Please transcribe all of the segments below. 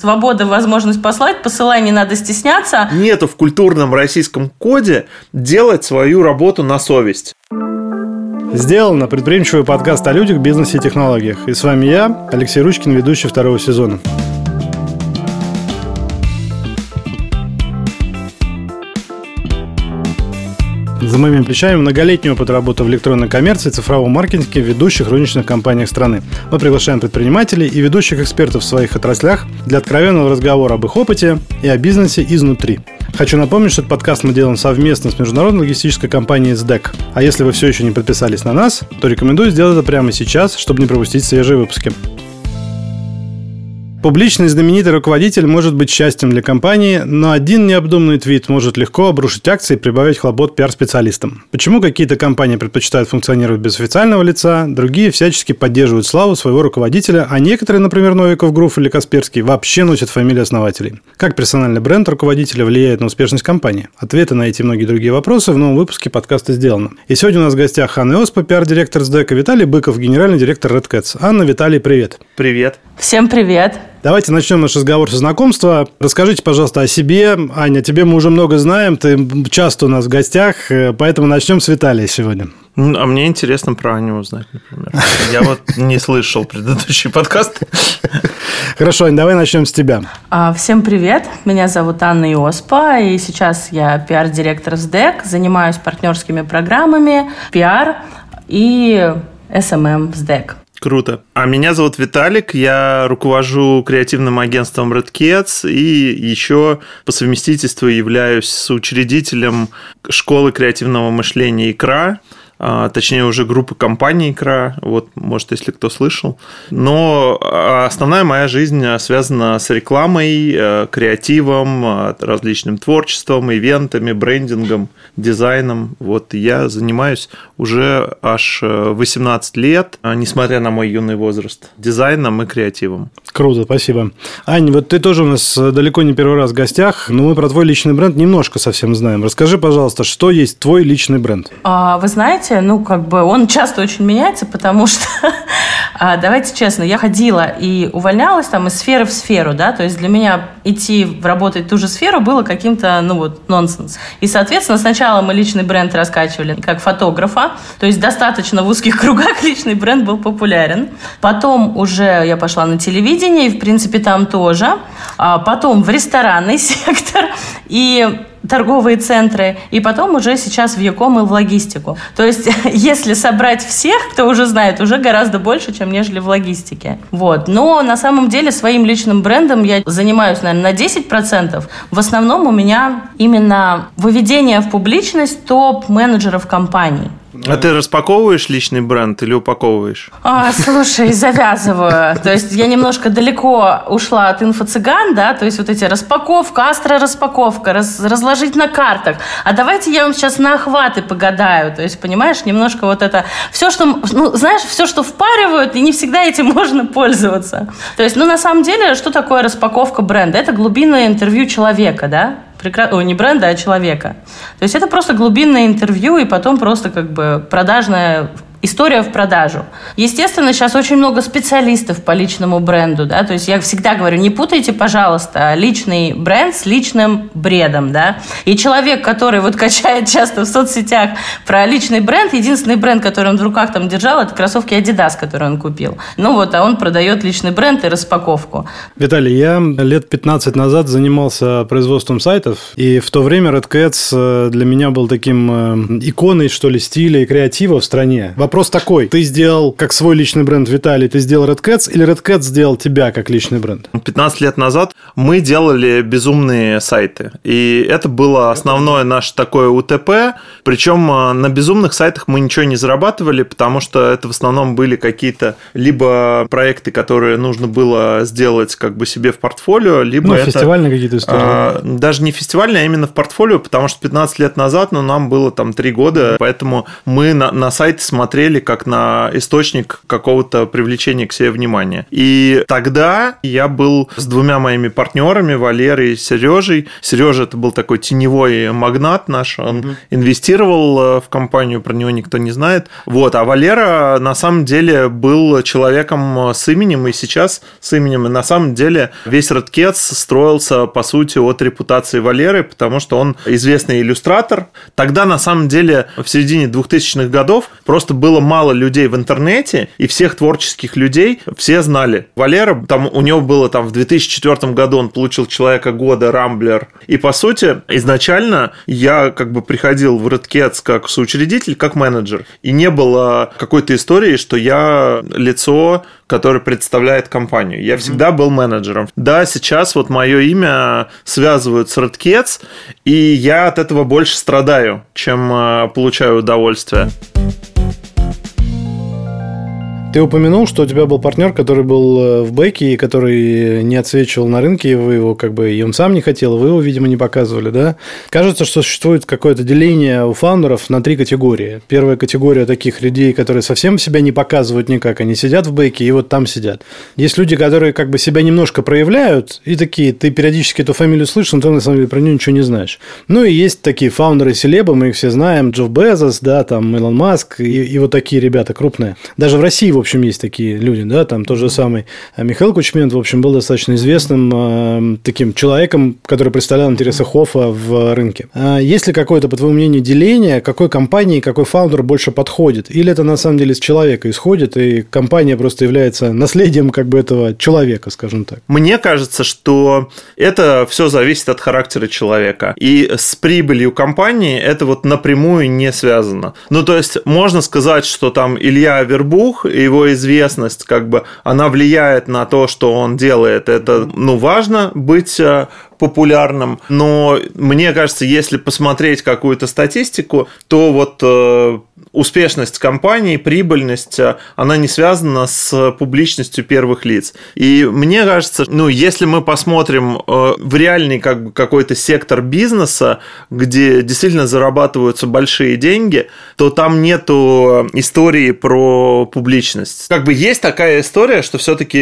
Свобода, возможность послать, посылай, не надо стесняться. Нету в культурном российском коде делать свою работу на совесть. Сделано предприимчивый подкаст о людях, бизнесе и технологиях. И с вами я, Алексей Ручкин, ведущий второго сезона. За моими плечами многолетний опыт работы в электронной коммерции, цифровом маркетинге в ведущих розничных компаниях страны. Мы приглашаем предпринимателей и ведущих экспертов в своих отраслях для откровенного разговора об их опыте и о бизнесе изнутри. Хочу напомнить, что этот подкаст мы делаем совместно с международной логистической компанией SDEC. А если вы все еще не подписались на нас, то рекомендую сделать это прямо сейчас, чтобы не пропустить свежие выпуски. Публичный знаменитый руководитель может быть счастьем для компании, но один необдуманный твит может легко обрушить акции и прибавить хлопот пиар-специалистам. Почему какие-то компании предпочитают функционировать без официального лица, другие всячески поддерживают славу своего руководителя, а некоторые, например, Новиков Груф или Касперский, вообще носят фамилии основателей. Как персональный бренд руководителя влияет на успешность компании? Ответы на эти и многие другие вопросы в новом выпуске подкаста сделано. И сегодня у нас в гостях Анна Оспа, пиар-директор СДЭК, Виталий Быков, генеральный директор Red Cats. Анна, Виталий, привет. Привет. Всем привет. Давайте начнем наш разговор со знакомства. Расскажите, пожалуйста, о себе. Аня, тебе мы уже много знаем, ты часто у нас в гостях, э, поэтому начнем с Виталия сегодня. А мне интересно про Аню узнать, например. Я вот не слышал предыдущий подкаст. Хорошо, Ань, давай начнем с тебя. А, всем привет, меня зовут Анна Иоспа, и сейчас я пиар-директор СДЭК, занимаюсь партнерскими программами, пиар и SMM СДЭК. Круто. А меня зовут Виталик, я руковожу креативным агентством Red Cats и еще по совместительству являюсь соучредителем школы креативного мышления «Икра», точнее уже группы компаний «Икра», вот, может, если кто слышал. Но а, основная моя жизнь связана с рекламой, э, креативом, а, различным творчеством, ивентами, брендингом, дизайном. Вот я занимаюсь уже аж 18 э, лет, несмотря на мой юный возраст, дизайном и креативом. Круто, спасибо. Ань, вот ты тоже у нас далеко не первый раз в гостях, но мы про твой личный бренд немножко совсем знаем. Расскажи, пожалуйста, что есть твой личный бренд? Вы знаете, знаете, ну, как бы он часто очень меняется, потому что, а, давайте честно, я ходила и увольнялась там из сферы в сферу, да, то есть для меня идти работать в ту же сферу было каким-то, ну вот, нонсенс. И, соответственно, сначала мы личный бренд раскачивали как фотографа, то есть достаточно в узких кругах личный бренд был популярен. Потом уже я пошла на телевидение, и, в принципе, там тоже. А потом в ресторанный сектор. И торговые центры, и потом уже сейчас в Яком и в логистику. То есть, если собрать всех, кто уже знает, уже гораздо больше, чем нежели в логистике. Вот. Но на самом деле своим личным брендом я занимаюсь, наверное, на 10%. В основном у меня именно выведение в публичность топ-менеджеров компаний. А ты распаковываешь личный бренд или упаковываешь? А, слушай, завязываю. То есть я немножко далеко ушла от инфо-цыган, да, то есть вот эти распаковка, астро-распаковка, раз, разложить на картах. А давайте я вам сейчас на охваты погадаю. То есть, понимаешь, немножко вот это... Все, что, ну, знаешь, все, что впаривают, и не всегда этим можно пользоваться. То есть, ну, на самом деле, что такое распаковка бренда? Это глубинное интервью человека, да? Прекра... О, не бренда, а человека. То есть это просто глубинное интервью и потом просто как бы продажная история в продажу. Естественно, сейчас очень много специалистов по личному бренду, да, то есть я всегда говорю, не путайте, пожалуйста, личный бренд с личным бредом, да, и человек, который вот качает часто в соцсетях про личный бренд, единственный бренд, который он в руках там держал, это кроссовки Adidas, которые он купил. Ну вот, а он продает личный бренд и распаковку. Виталий, я лет 15 назад занимался производством сайтов, и в то время Red Cats э, для меня был таким э, иконой, что ли, стиля и креатива в стране вопрос такой. Ты сделал как свой личный бренд Виталий, ты сделал Red Cats или Red Cats сделал тебя как личный бренд? 15 лет назад мы делали безумные сайты. И это было основное наше такое УТП. Причем а, на безумных сайтах мы ничего не зарабатывали, потому что это в основном были какие-то либо проекты, которые нужно было сделать как бы себе в портфолио, либо ну, это... фестивальные какие-то истории. А, даже не фестивальные, а именно в портфолио, потому что 15 лет назад, ну, нам было там 3 года, поэтому мы на, на сайты смотрели смотрели как на источник какого-то привлечения к себе внимания. И тогда я был с двумя моими партнерами, Валерой и Сережей. Сережа это был такой теневой магнат наш, он mm-hmm. инвестировал э, в компанию, про него никто не знает. Вот, а Валера на самом деле был человеком с именем и сейчас с именем. И на самом деле весь Redcats строился, по сути, от репутации Валеры, потому что он известный иллюстратор. Тогда, на самом деле, в середине 2000-х годов просто было мало людей в интернете, и всех творческих людей все знали. Валера, там у него было там в 2004 году он получил Человека года, Рамблер. И, по сути, изначально я как бы приходил в Redcats как соучредитель, как менеджер. И не было какой-то истории, что я лицо который представляет компанию. Я всегда был менеджером. Да, сейчас вот мое имя связывают с Redcats, и я от этого больше страдаю, чем э, получаю удовольствие. Ты упомянул, что у тебя был партнер, который был э, в бэке и который не отсвечивал на рынке, и вы его как бы, и он сам не хотел, вы его, видимо, не показывали, да? Кажется, что существует какое-то деление у фаундеров на три категории. Первая категория таких людей, которые совсем себя не показывают никак, они сидят в бэке и вот там сидят. Есть люди, которые как бы себя немножко проявляют, и такие, ты периодически эту фамилию слышишь, но ты на самом деле про нее ничего не знаешь. Ну и есть такие фаундеры селебы, мы их все знаем, Джофф Безос, да, там Илон Маск, и, и вот такие ребята крупные. Даже в России общем, есть такие люди, да, там тот же самый э, Михаил Кучмент, в общем, был достаточно известным э, таким человеком, который представлял интересы Хофа в рынке. А есть ли какое-то, по твоему мнению, деление, какой компании, какой фаундер больше подходит? Или это на самом деле из человека исходит, и компания просто является наследием как бы этого человека, скажем так? Мне кажется, что это все зависит от характера человека. И с прибылью компании это вот напрямую не связано. Ну, то есть, можно сказать, что там Илья Вербух и его известность, как бы, она влияет на то, что он делает. Это, ну, важно быть э, популярным, но мне кажется, если посмотреть какую-то статистику, то вот э, успешность компании, прибыльность, э, она не связана с публичностью первых лиц. И мне кажется, ну, если мы посмотрим э, в реальный как бы, какой-то сектор бизнеса, где действительно зарабатываются большие деньги, то там нету истории про публичность. Как бы есть такая история, что все-таки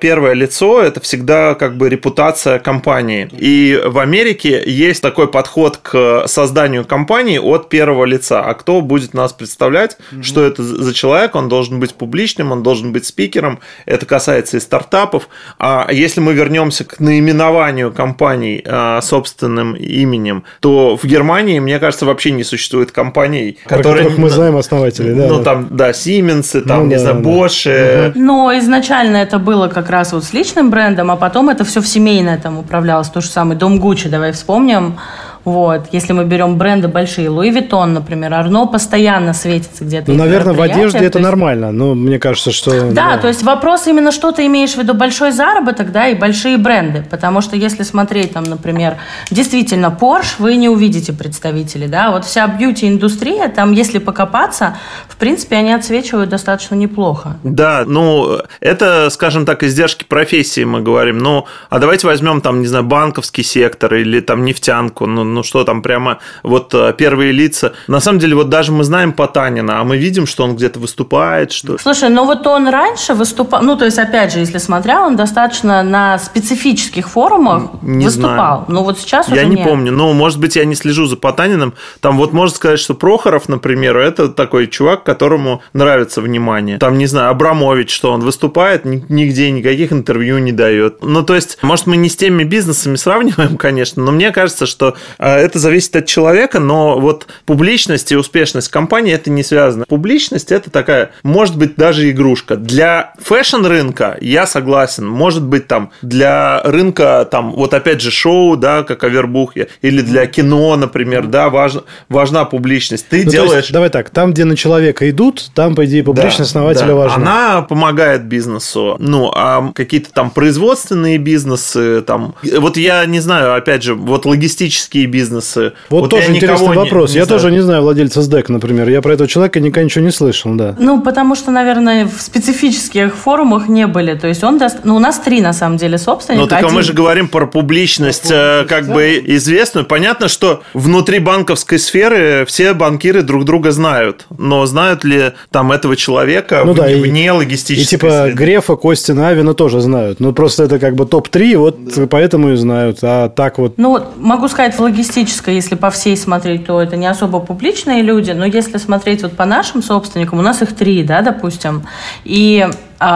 первое лицо это всегда как бы репутация компании. И в Америке есть такой подход к созданию компании от первого лица. А кто будет нас представлять, mm-hmm. что это за человек? Он должен быть публичным, он должен быть спикером. Это касается и стартапов. А если мы вернемся к наименованию компаний а, собственным именем, то в Германии, мне кажется, вообще не существует компаний, Про которые... мы знаем основателей, да. Ну, там, да, Siemens, там, ну, не да, знаю, да. Bosch. Но изначально это было как раз вот с личным брендом, а потом это все в семейное там управлялось то же самое Дом Гуччи, давай вспомним. Вот. Если мы берем бренды большие, Луи Виттон, например, Арно постоянно светится где-то. Ну, наверное, в одежде это есть... нормально, но мне кажется, что... Да, да, то есть вопрос именно, что ты имеешь в виду, большой заработок, да, и большие бренды, потому что если смотреть там, например, действительно, Porsche вы не увидите представителей, да, вот вся бьюти-индустрия, там, если покопаться, в принципе, они отсвечивают достаточно неплохо. Да, ну, это, скажем так, издержки профессии мы говорим, ну, а давайте возьмем там, не знаю, банковский сектор или там нефтянку, ну, ну что там прямо вот э, первые лица. На самом деле вот даже мы знаем Потанина, а мы видим, что он где-то выступает, что... Слушай, ну вот он раньше выступал, ну то есть опять же, если смотрел, он достаточно на специфических форумах не выступал. Знаю. Но вот сейчас Я не нет. помню, ну может быть я не слежу за Потаниным. Там вот можно сказать, что Прохоров, например, это такой чувак, которому нравится внимание. Там, не знаю, Абрамович, что он выступает, нигде никаких интервью не дает. Ну то есть, может мы не с теми бизнесами сравниваем, конечно, но мне кажется, что это зависит от человека, но вот публичность и успешность компании это не связано. Публичность это такая, может быть, даже игрушка. Для fashion-рынка я согласен. Может быть, там, для рынка, там, вот опять же, шоу, да, как Авербух, или для кино, например, да, важна, важна публичность. Ты ну, делаешь... Есть, давай так, там, где на человека идут, там, по идее, публичность да, основателя да. важна. Она помогает бизнесу. Ну, а какие-то там производственные бизнесы, там... Вот я не знаю, опять же, вот логистические бизнесы. Вот, вот тоже интересный вопрос. Не, не я знаю. тоже не знаю владельца СДЭК, например. Я про этого человека никогда ничего не слышал, да. Ну, потому что, наверное, в специфических форумах не были. То есть он даст... Ну, у нас три, на самом деле, собственника. Ну, так Один... а мы же говорим про публичность, про как да? бы известную. Понятно, что внутри банковской сферы все банкиры друг друга знают. Но знают ли там этого человека ну, да, вне и, логистической И типа среды? Грефа, Костина, Авина тоже знают. Ну, просто это как бы топ-3, вот да. поэтому и знают. А так вот... Ну, могу сказать, в логистической, если по всей смотреть, то это не особо публичные люди. Но если смотреть вот по нашим собственникам, у нас их три, да, допустим. И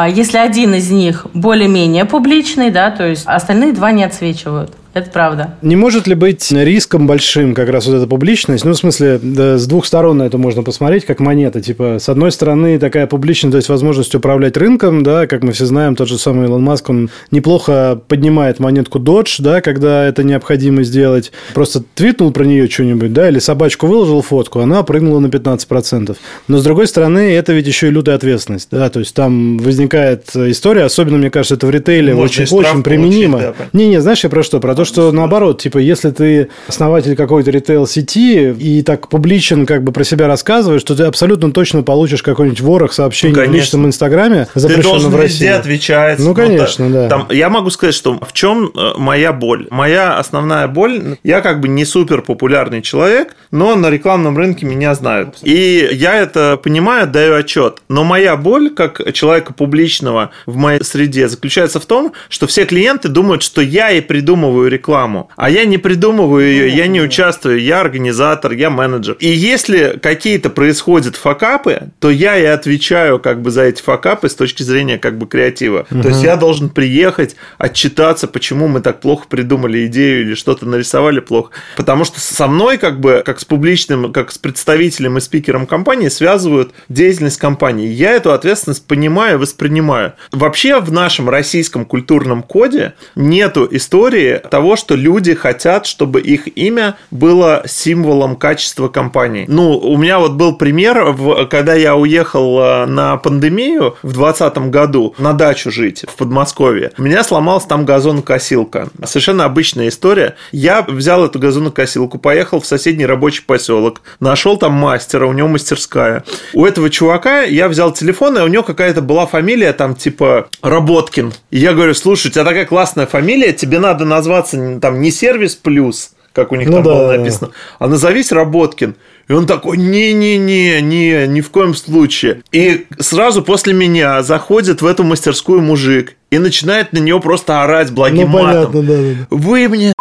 если один из них более-менее публичный, да, то есть остальные два не отсвечивают. Это правда. Не может ли быть риском большим как раз вот эта публичность? Ну, в смысле, да, с двух сторон на это можно посмотреть, как монета. Типа, с одной стороны, такая публичность, то есть возможность управлять рынком, да, как мы все знаем, тот же самый Илон Маск, он неплохо поднимает монетку Dodge, да, когда это необходимо сделать. Просто твитнул про нее что-нибудь, да, или собачку выложил фотку, она прыгнула на 15%. Но, с другой стороны, это ведь еще и лютая ответственность, да, то есть там возникает история, особенно, мне кажется, это в ритейле очень, очень применимо. да. Не-не, знаешь, я про что? Про то, что наоборот, типа, если ты основатель какой-то ритейл-сети и так публичен как бы про себя рассказываешь, то ты абсолютно точно получишь какой-нибудь ворох сообщений ну, в личном инстаграме, запрещенном в России. везде отвечать. Ну, конечно, ну, да. Там, я могу сказать, что в чем э, моя боль? Моя основная боль, я как бы не супер популярный человек, но на рекламном рынке меня знают. И я это понимаю, даю отчет. Но моя боль, как человека публичного в моей среде, заключается в том, что все клиенты думают, что я и придумываю рекламу. А я не придумываю ее, я не участвую, я организатор, я менеджер. И если какие-то происходят факапы, то я и отвечаю как бы за эти факапы с точки зрения как бы креатива. Угу. То есть я должен приехать, отчитаться, почему мы так плохо придумали идею или что-то нарисовали плохо. Потому что со мной как бы, как с публичным, как с представителем и спикером компании связывают деятельность компании. Я эту ответственность понимаю, воспринимаю. Вообще в нашем российском культурном коде нету истории того, что люди хотят, чтобы их имя было символом качества компании. Ну, у меня вот был пример, когда я уехал э, на пандемию в 2020 году на дачу жить в Подмосковье. У меня сломалась там газонокосилка. Совершенно обычная история. Я взял эту газонокосилку, поехал в соседний рабочий поселок, нашел там мастера, у него мастерская. У этого чувака я взял телефон, и у него какая-то была фамилия там типа Работкин. И я говорю, слушай, у тебя такая классная фамилия, тебе надо назваться там не сервис плюс, как у них ну, там да, было написано, а назовись Работкин. И он такой, не-не-не, не, ни в коем случае. И сразу после меня заходит в эту мастерскую мужик и начинает на него просто орать благим ну, матом. Понятно, да, да. Вы мне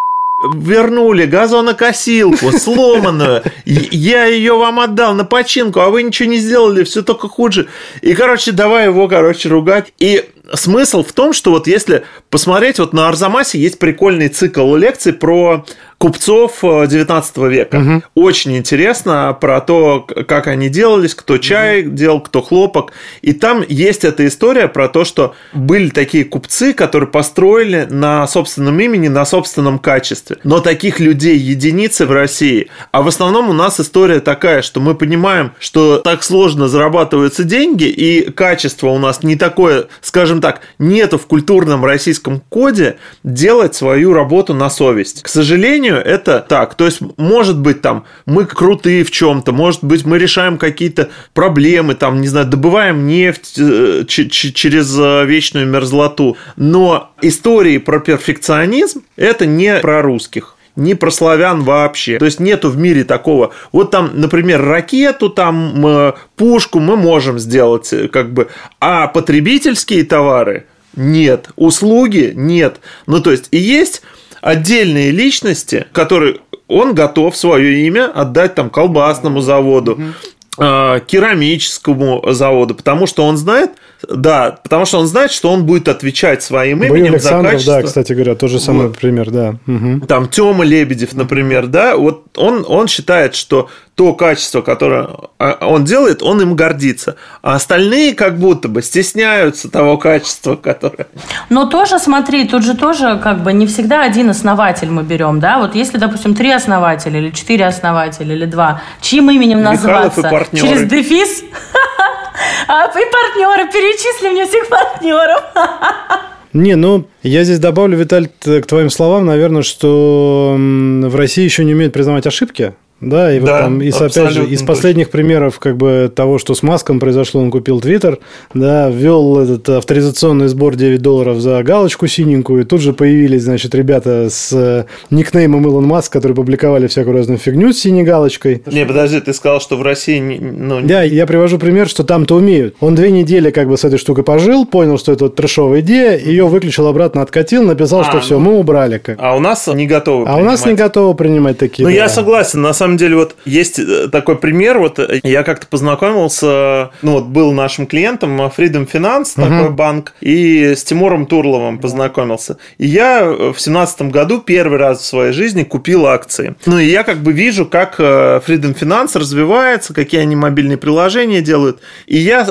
вернули газонокосилку сломанную, я ее вам отдал на починку, а вы ничего не сделали, все только хуже. И, короче, давай его, короче, ругать. И смысл в том, что вот если посмотреть, вот на Арзамасе есть прикольный цикл лекций про купцов 19 э, века. Угу. Очень интересно про то, как они делались, кто чай угу. делал, кто хлопок. И там есть эта история про то, что были такие купцы, которые построили на собственном имени, на собственном качестве. Но таких людей единицы в России. А в основном у нас история такая, что мы понимаем, что так сложно зарабатываются деньги, и качество у нас не такое, скажем, скажем так, нету в культурном российском коде делать свою работу на совесть. К сожалению, это так. То есть, может быть, там, мы крутые в чем-то, может быть, мы решаем какие-то проблемы, там, не знаю, добываем нефть э, через э, вечную мерзлоту. Но истории про перфекционизм – это не про русских не про славян вообще. То есть нету в мире такого. Вот там, например, ракету, там пушку мы можем сделать, э, как бы, а потребительские товары нет, услуги нет. Ну то есть и есть отдельные личности, которые он готов свое имя отдать там колбасному заводу, э, керамическому заводу, потому что он знает, да, потому что он знает, что он будет отвечать своим именем Александров, за качество. да, кстати говоря, тот же самый вот. пример, да. Угу. Там Тёма Лебедев, например, да, вот он, он считает, что то качество, которое а, он делает, он им гордится. А остальные как будто бы стесняются того качества, которое... Но тоже, смотри, тут же тоже как бы не всегда один основатель мы берем, да? Вот если, допустим, три основателя или четыре основателя или два, чьим именем назваться? Через дефис? А, и партнеры, перечисли мне всех партнеров. Не, ну, я здесь добавлю, Виталь, к твоим словам, наверное, что в России еще не умеют признавать ошибки. Да, и вот да, там, из, опять же, из последних примеров как бы того, что с Маском произошло, он купил Твиттер, да, ввел этот авторизационный сбор 9 долларов за галочку синенькую, и тут же появились, значит, ребята с э, никнеймом Илон Маск, которые публиковали всякую разную фигню с синей галочкой. Не, подожди, ты сказал, что в России... Ну... Да, я привожу пример, что там-то умеют. Он две недели как бы с этой штукой пожил, понял, что это вот трешовая идея, ее выключил обратно, откатил, написал, а, что ну... все, мы убрали. Как. А у нас не готовы А принимать. у нас не готовы принимать такие. Ну, да. я согласен, на самом самом деле вот есть э, такой пример. Вот э, я как-то познакомился, ну вот был нашим клиентом э, Freedom Finance, угу. такой банк, и с Тимуром Турловым познакомился. И я в семнадцатом году первый раз в своей жизни купил акции. Ну и я как бы вижу, как Freedom Finance развивается, какие они мобильные приложения делают. И я,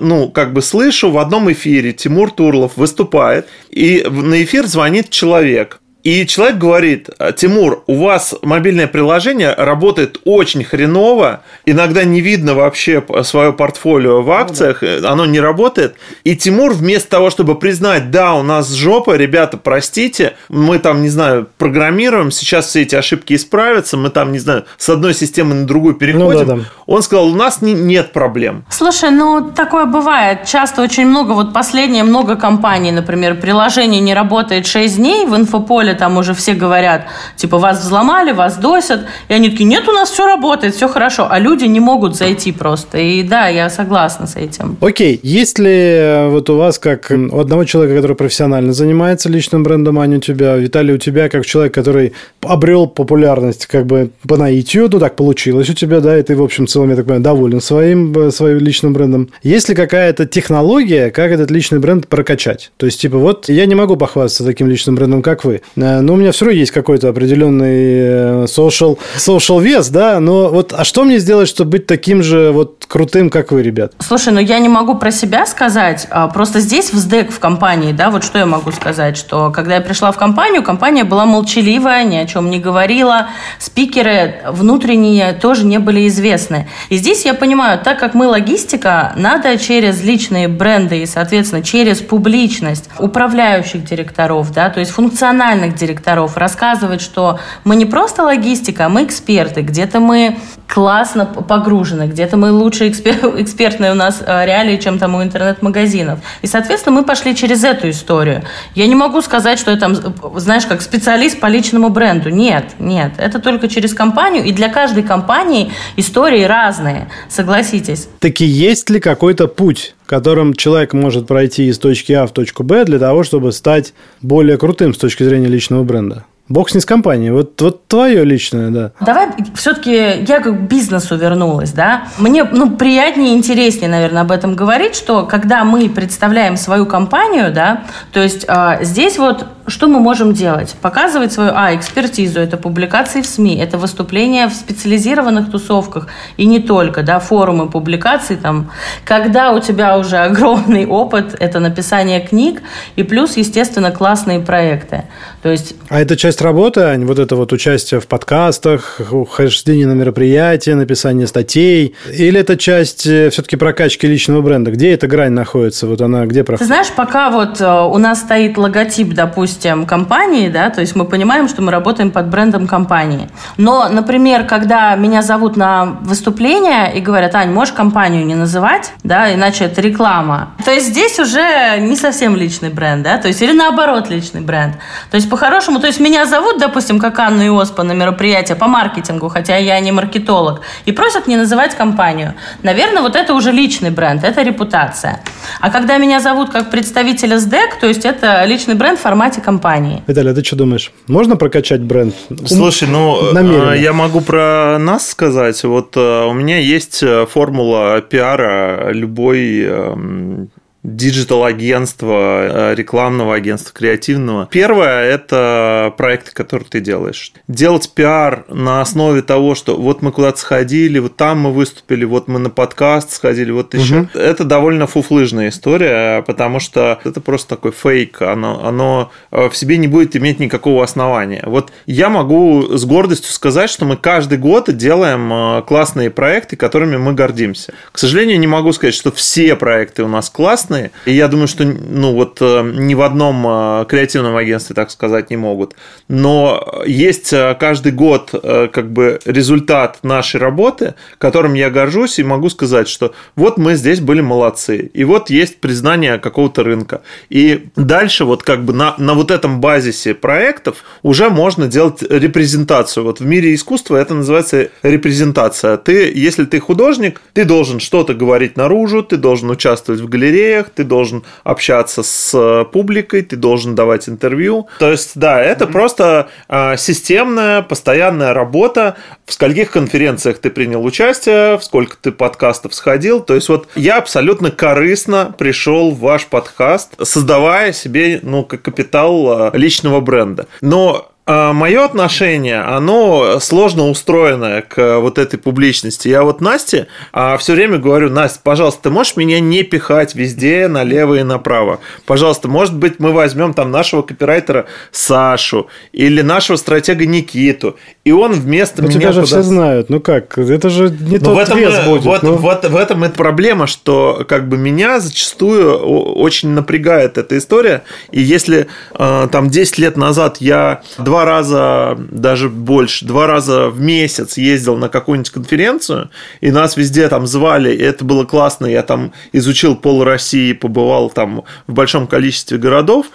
ну, как бы слышу в одном эфире Тимур Турлов выступает, и на эфир звонит человек. И человек говорит, Тимур, у вас мобильное приложение работает очень хреново, иногда не видно вообще свое портфолио в акциях, оно не работает. И Тимур вместо того, чтобы признать, да, у нас жопа, ребята, простите, мы там, не знаю, программируем, сейчас все эти ошибки исправятся, мы там, не знаю, с одной системы на другую переходим, ну, да, да. он сказал, у нас не, нет проблем. Слушай, ну такое бывает. Часто очень много, вот последние много компаний, например, приложение не работает 6 дней в инфополе, там уже все говорят, типа, вас взломали, вас досят. И они такие, нет, у нас все работает, все хорошо. А люди не могут зайти просто. И да, я согласна с этим. Окей, есть ли э, вот у вас, как у одного человека, который профессионально занимается личным брендом, Аня, у тебя, Виталий, у тебя, как человек, который обрел популярность как бы по наитию, ну так получилось у тебя, да, и ты, в общем, целом, я так понимаю, доволен своим, э, своим личным брендом. Есть ли какая-то технология, как этот личный бренд прокачать? То есть, типа, вот я не могу похвастаться таким личным брендом, как вы, но у меня все равно есть какой-то определенный social, social вес, да, но вот, а что мне сделать, чтобы быть таким же вот крутым, как вы, ребят? Слушай, ну я не могу про себя сказать, а просто здесь в СДЭК в компании, да, вот что я могу сказать, что когда я пришла в компанию, компания была молчаливая, ни о чем не говорила, спикеры внутренние тоже не были известны. И здесь я понимаю, так как мы логистика, надо через личные бренды и, соответственно, через публичность управляющих директоров, да, то есть функциональных директоров, директоров, рассказывать, что мы не просто логистика, а мы эксперты, где-то мы классно погружены, где-то мы лучше экспер, экспертные у нас э, реалии, чем там у интернет-магазинов. И, соответственно, мы пошли через эту историю. Я не могу сказать, что я там, знаешь, как специалист по личному бренду. Нет, нет. Это только через компанию, и для каждой компании истории разные, согласитесь. Таки есть ли какой-то путь которым человек может пройти из точки А в точку Б для того, чтобы стать более крутым с точки зрения личного бренда? Бог с ней с компанией. Вот, вот твое личное, да. Давай все-таки я к бизнесу вернулась, да. Мне ну, приятнее и интереснее, наверное, об этом говорить, что когда мы представляем свою компанию, да, то есть э, здесь вот что мы можем делать? Показывать свою, а, экспертизу, это публикации в СМИ, это выступления в специализированных тусовках, и не только, да, форумы, публикации там. Когда у тебя уже огромный опыт, это написание книг, и плюс, естественно, классные проекты. То есть... А это часть работы, Ань? Вот это вот участие в подкастах, хождение на мероприятия, написание статей? Или это часть э, все-таки прокачки личного бренда? Где эта грань находится? Вот она где проходит? Ты знаешь, пока вот э, у нас стоит логотип, допустим, компании, да, то есть мы понимаем, что мы работаем под брендом компании. Но, например, когда меня зовут на выступление и говорят, Ань, можешь компанию не называть, да, иначе это реклама. То есть здесь уже не совсем личный бренд, да, то есть или наоборот личный бренд. То есть по-хорошему, то есть меня зовут, допустим, как Анну Иоспа на мероприятие по маркетингу, хотя я не маркетолог, и просят не называть компанию. Наверное, вот это уже личный бренд, это репутация. А когда меня зовут как представителя СДЭК, то есть это личный бренд в формате компании. Виталий, а ты что думаешь? Можно прокачать бренд? Слушай, ну, намеренно. я могу про нас сказать. Вот э, у меня есть э, формула пиара любой эм, digital-агентства, э, рекламного агентства, креативного. Первое – это проекты, которые ты делаешь. Делать пиар на основе того, что вот мы куда-то сходили, вот там мы выступили, вот мы на подкаст сходили, вот еще. Угу. Это довольно фуфлыжная история, потому что это просто такой фейк, оно, оно э, в себе не будет иметь никакого основания. Вот я могу с гордостью сказать, что мы каждый год делаем э, классные проекты, которыми мы гордимся. К сожалению, не могу сказать, что все проекты у нас классные, классные. И я думаю, что ну вот э, ни в одном э, креативном агентстве так сказать не могут. Но есть э, каждый год как бы результат нашей работы, которым я горжусь и могу сказать, что вот мы здесь были молодцы. И вот есть признание какого-то рынка. И дальше вот как бы на, на вот этом базисе проектов уже можно делать репрезентацию. Вот в мире искусства это называется репрезентация. Ты, если ты художник, ты должен что-то говорить наружу, ты должен участвовать в галереях, ты должен общаться с публикой, ты должен давать интервью. То есть, да, это mm-hmm. просто а, системная, постоянная работа. В скольких конференциях ты принял участие, в сколько ты подкастов сходил. То есть, вот я абсолютно корыстно пришел в ваш подкаст, создавая себе, ну, капитал а, личного бренда. Но Мое отношение, оно сложно устроенное к вот этой публичности. Я вот Насте а, все время говорю, Настя, пожалуйста, ты можешь меня не пихать везде налево и направо? Пожалуйста, может быть, мы возьмем там нашего копирайтера Сашу или нашего стратега Никиту, и он вместо ну, меня... Тебя же куда... все знают. Ну как, это же не но тот в этом, вес будет. Вот, но... вот, в этом и проблема, что как бы меня зачастую очень напрягает эта история. И если э, там 10 лет назад я два раза, даже больше, два раза в месяц ездил на какую-нибудь конференцию, и нас везде там звали, и это было классно, я там изучил пол России, побывал там в большом количестве городов,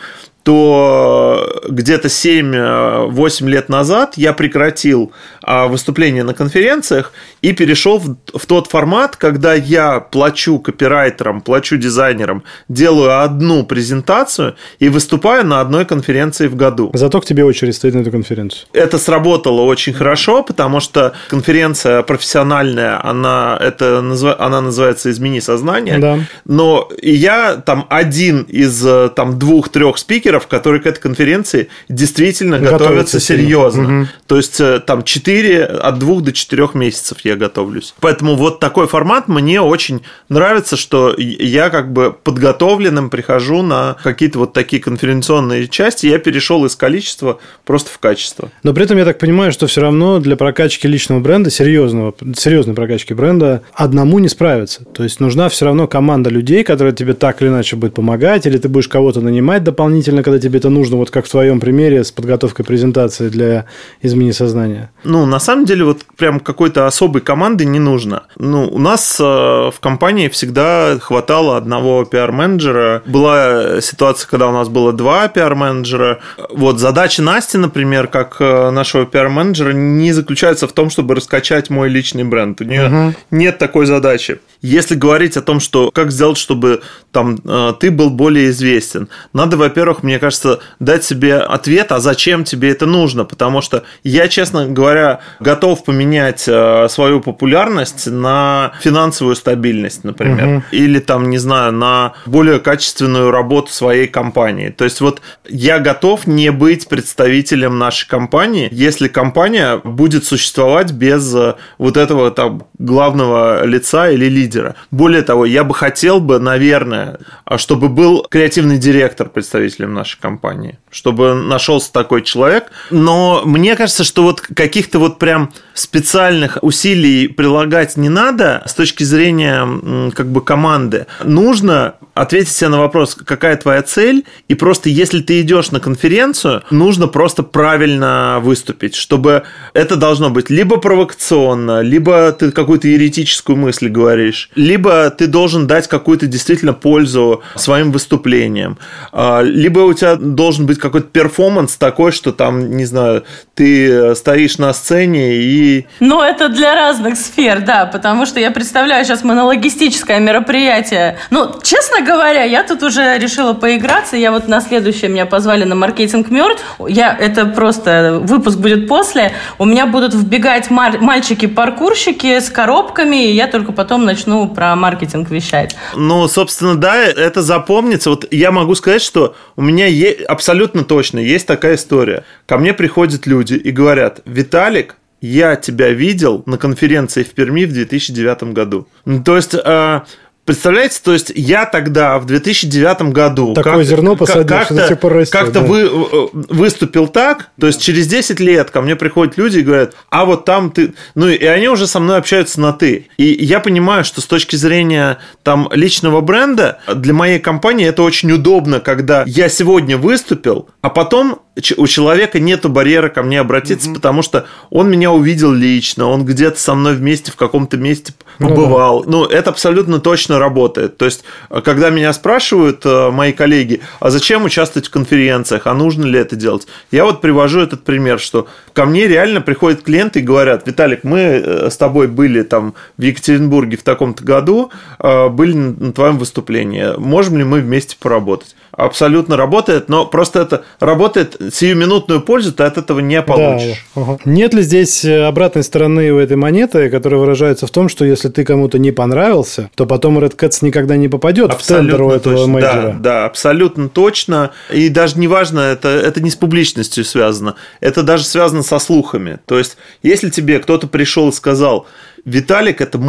то где-то 7-8 лет назад я прекратил а, выступления на конференциях и перешел в тот формат, когда я плачу копирайтерам, плачу дизайнерам, делаю одну презентацию и выступаю на одной конференции в году. Зато к тебе очередь стоит на эту конференцию. Это сработало очень хорошо, потому что конференция профессиональная, она, это, она называется «Измени сознание». Да. Но я там один из там, двух-трех спикеров, которые к этой конференции действительно готовятся, готовятся серьезно. Угу. То есть э, там 4, от 2 до 4 месяцев я готовлюсь. Поэтому вот такой формат мне очень нравится, что я как бы подготовленным прихожу на какие-то вот такие конференционные части, я перешел из количества просто в качество. Но при этом я так понимаю, что все равно для прокачки личного бренда, серьезного, серьезной прокачки бренда, одному не справиться. То есть нужна все равно команда людей, которая тебе так или иначе будет помогать, или ты будешь кого-то нанимать дополнительно, когда тебе это нужно, вот как в твоем примере с подготовкой презентации для изменения сознания. Ну, на самом деле, вот прям какой-то особой команды не нужно. Ну, у нас э, в компании всегда хватало одного пиар-менеджера. Была ситуация, когда у нас было два пиар-менеджера. Вот задача Насти, например, как э, нашего пиар-менеджера, не заключается в том, чтобы раскачать мой личный бренд. У нее угу. нет такой задачи. Если говорить о том, что как сделать, чтобы там э, ты был более известен, надо, во-первых, мне кажется, дать себе ответ, а зачем тебе это нужно, потому что я, честно говоря, готов поменять э, свою популярность на финансовую стабильность, например, угу. или там, не знаю, на более качественную работу своей компании. То есть вот я готов не быть представителем нашей компании, если компания будет существовать без э, вот этого там главного лица или лидера лидера. Более того, я бы хотел бы, наверное, чтобы был креативный директор представителем нашей компании, чтобы нашелся такой человек. Но мне кажется, что вот каких-то вот прям специальных усилий прилагать не надо с точки зрения как бы команды. Нужно ответить себе на вопрос, какая твоя цель, и просто если ты идешь на конференцию, нужно просто правильно выступить, чтобы это должно быть либо провокационно, либо ты какую-то еретическую мысль говоришь, либо ты должен дать какую-то действительно пользу своим выступлениям, а, либо у тебя должен быть какой-то перформанс такой, что там, не знаю, ты стоишь на сцене и... Ну, это для разных сфер, да, потому что я представляю сейчас монологистическое мероприятие. Ну, честно говоря, я тут уже решила поиграться. Я вот на следующее меня позвали на маркетинг мертв. Я, это просто выпуск будет после. У меня будут вбегать мальчики-паркурщики с коробками, и я только потом начну про маркетинг вещать. Ну, собственно, да, это запомнится. Вот я могу сказать, что у меня е- абсолютно точно есть такая история. Ко мне приходят люди и говорят, Виталик, я тебя видел на конференции в Перми в 2009 году. Ну, то есть, э, Представляете, то есть я тогда в 2009 году такое как, зерно посадил, как, что пор растет. Как-то да. вы, э, выступил так, то есть через 10 лет ко мне приходят люди и говорят, а вот там ты, ну и они уже со мной общаются на ты, и я понимаю, что с точки зрения там личного бренда для моей компании это очень удобно, когда я сегодня выступил, а потом у человека нет барьера ко мне обратиться, угу. потому что он меня увидел лично, он где-то со мной вместе в каком-то месте побывал. Ну, да. ну, это абсолютно точно работает. То есть, когда меня спрашивают э, мои коллеги, а зачем участвовать в конференциях, а нужно ли это делать, я вот привожу этот пример, что ко мне реально приходят клиенты и говорят, Виталик, мы э, с тобой были там в Екатеринбурге в таком-то году, э, были на твоем выступлении, можем ли мы вместе поработать? Абсолютно работает, но просто это работает сиюминутную пользу ты от этого не получишь. Да, ага. Нет ли здесь обратной стороны у этой монеты, которая выражается в том, что если ты кому-то не понравился, то потом Red Cats никогда не попадет абсолютно в тендер у этого точно. менеджера? Да, да, абсолютно точно. И даже не важно, это, это не с публичностью связано, это даже связано со слухами. То есть, если тебе кто-то пришел и сказал, Виталик, это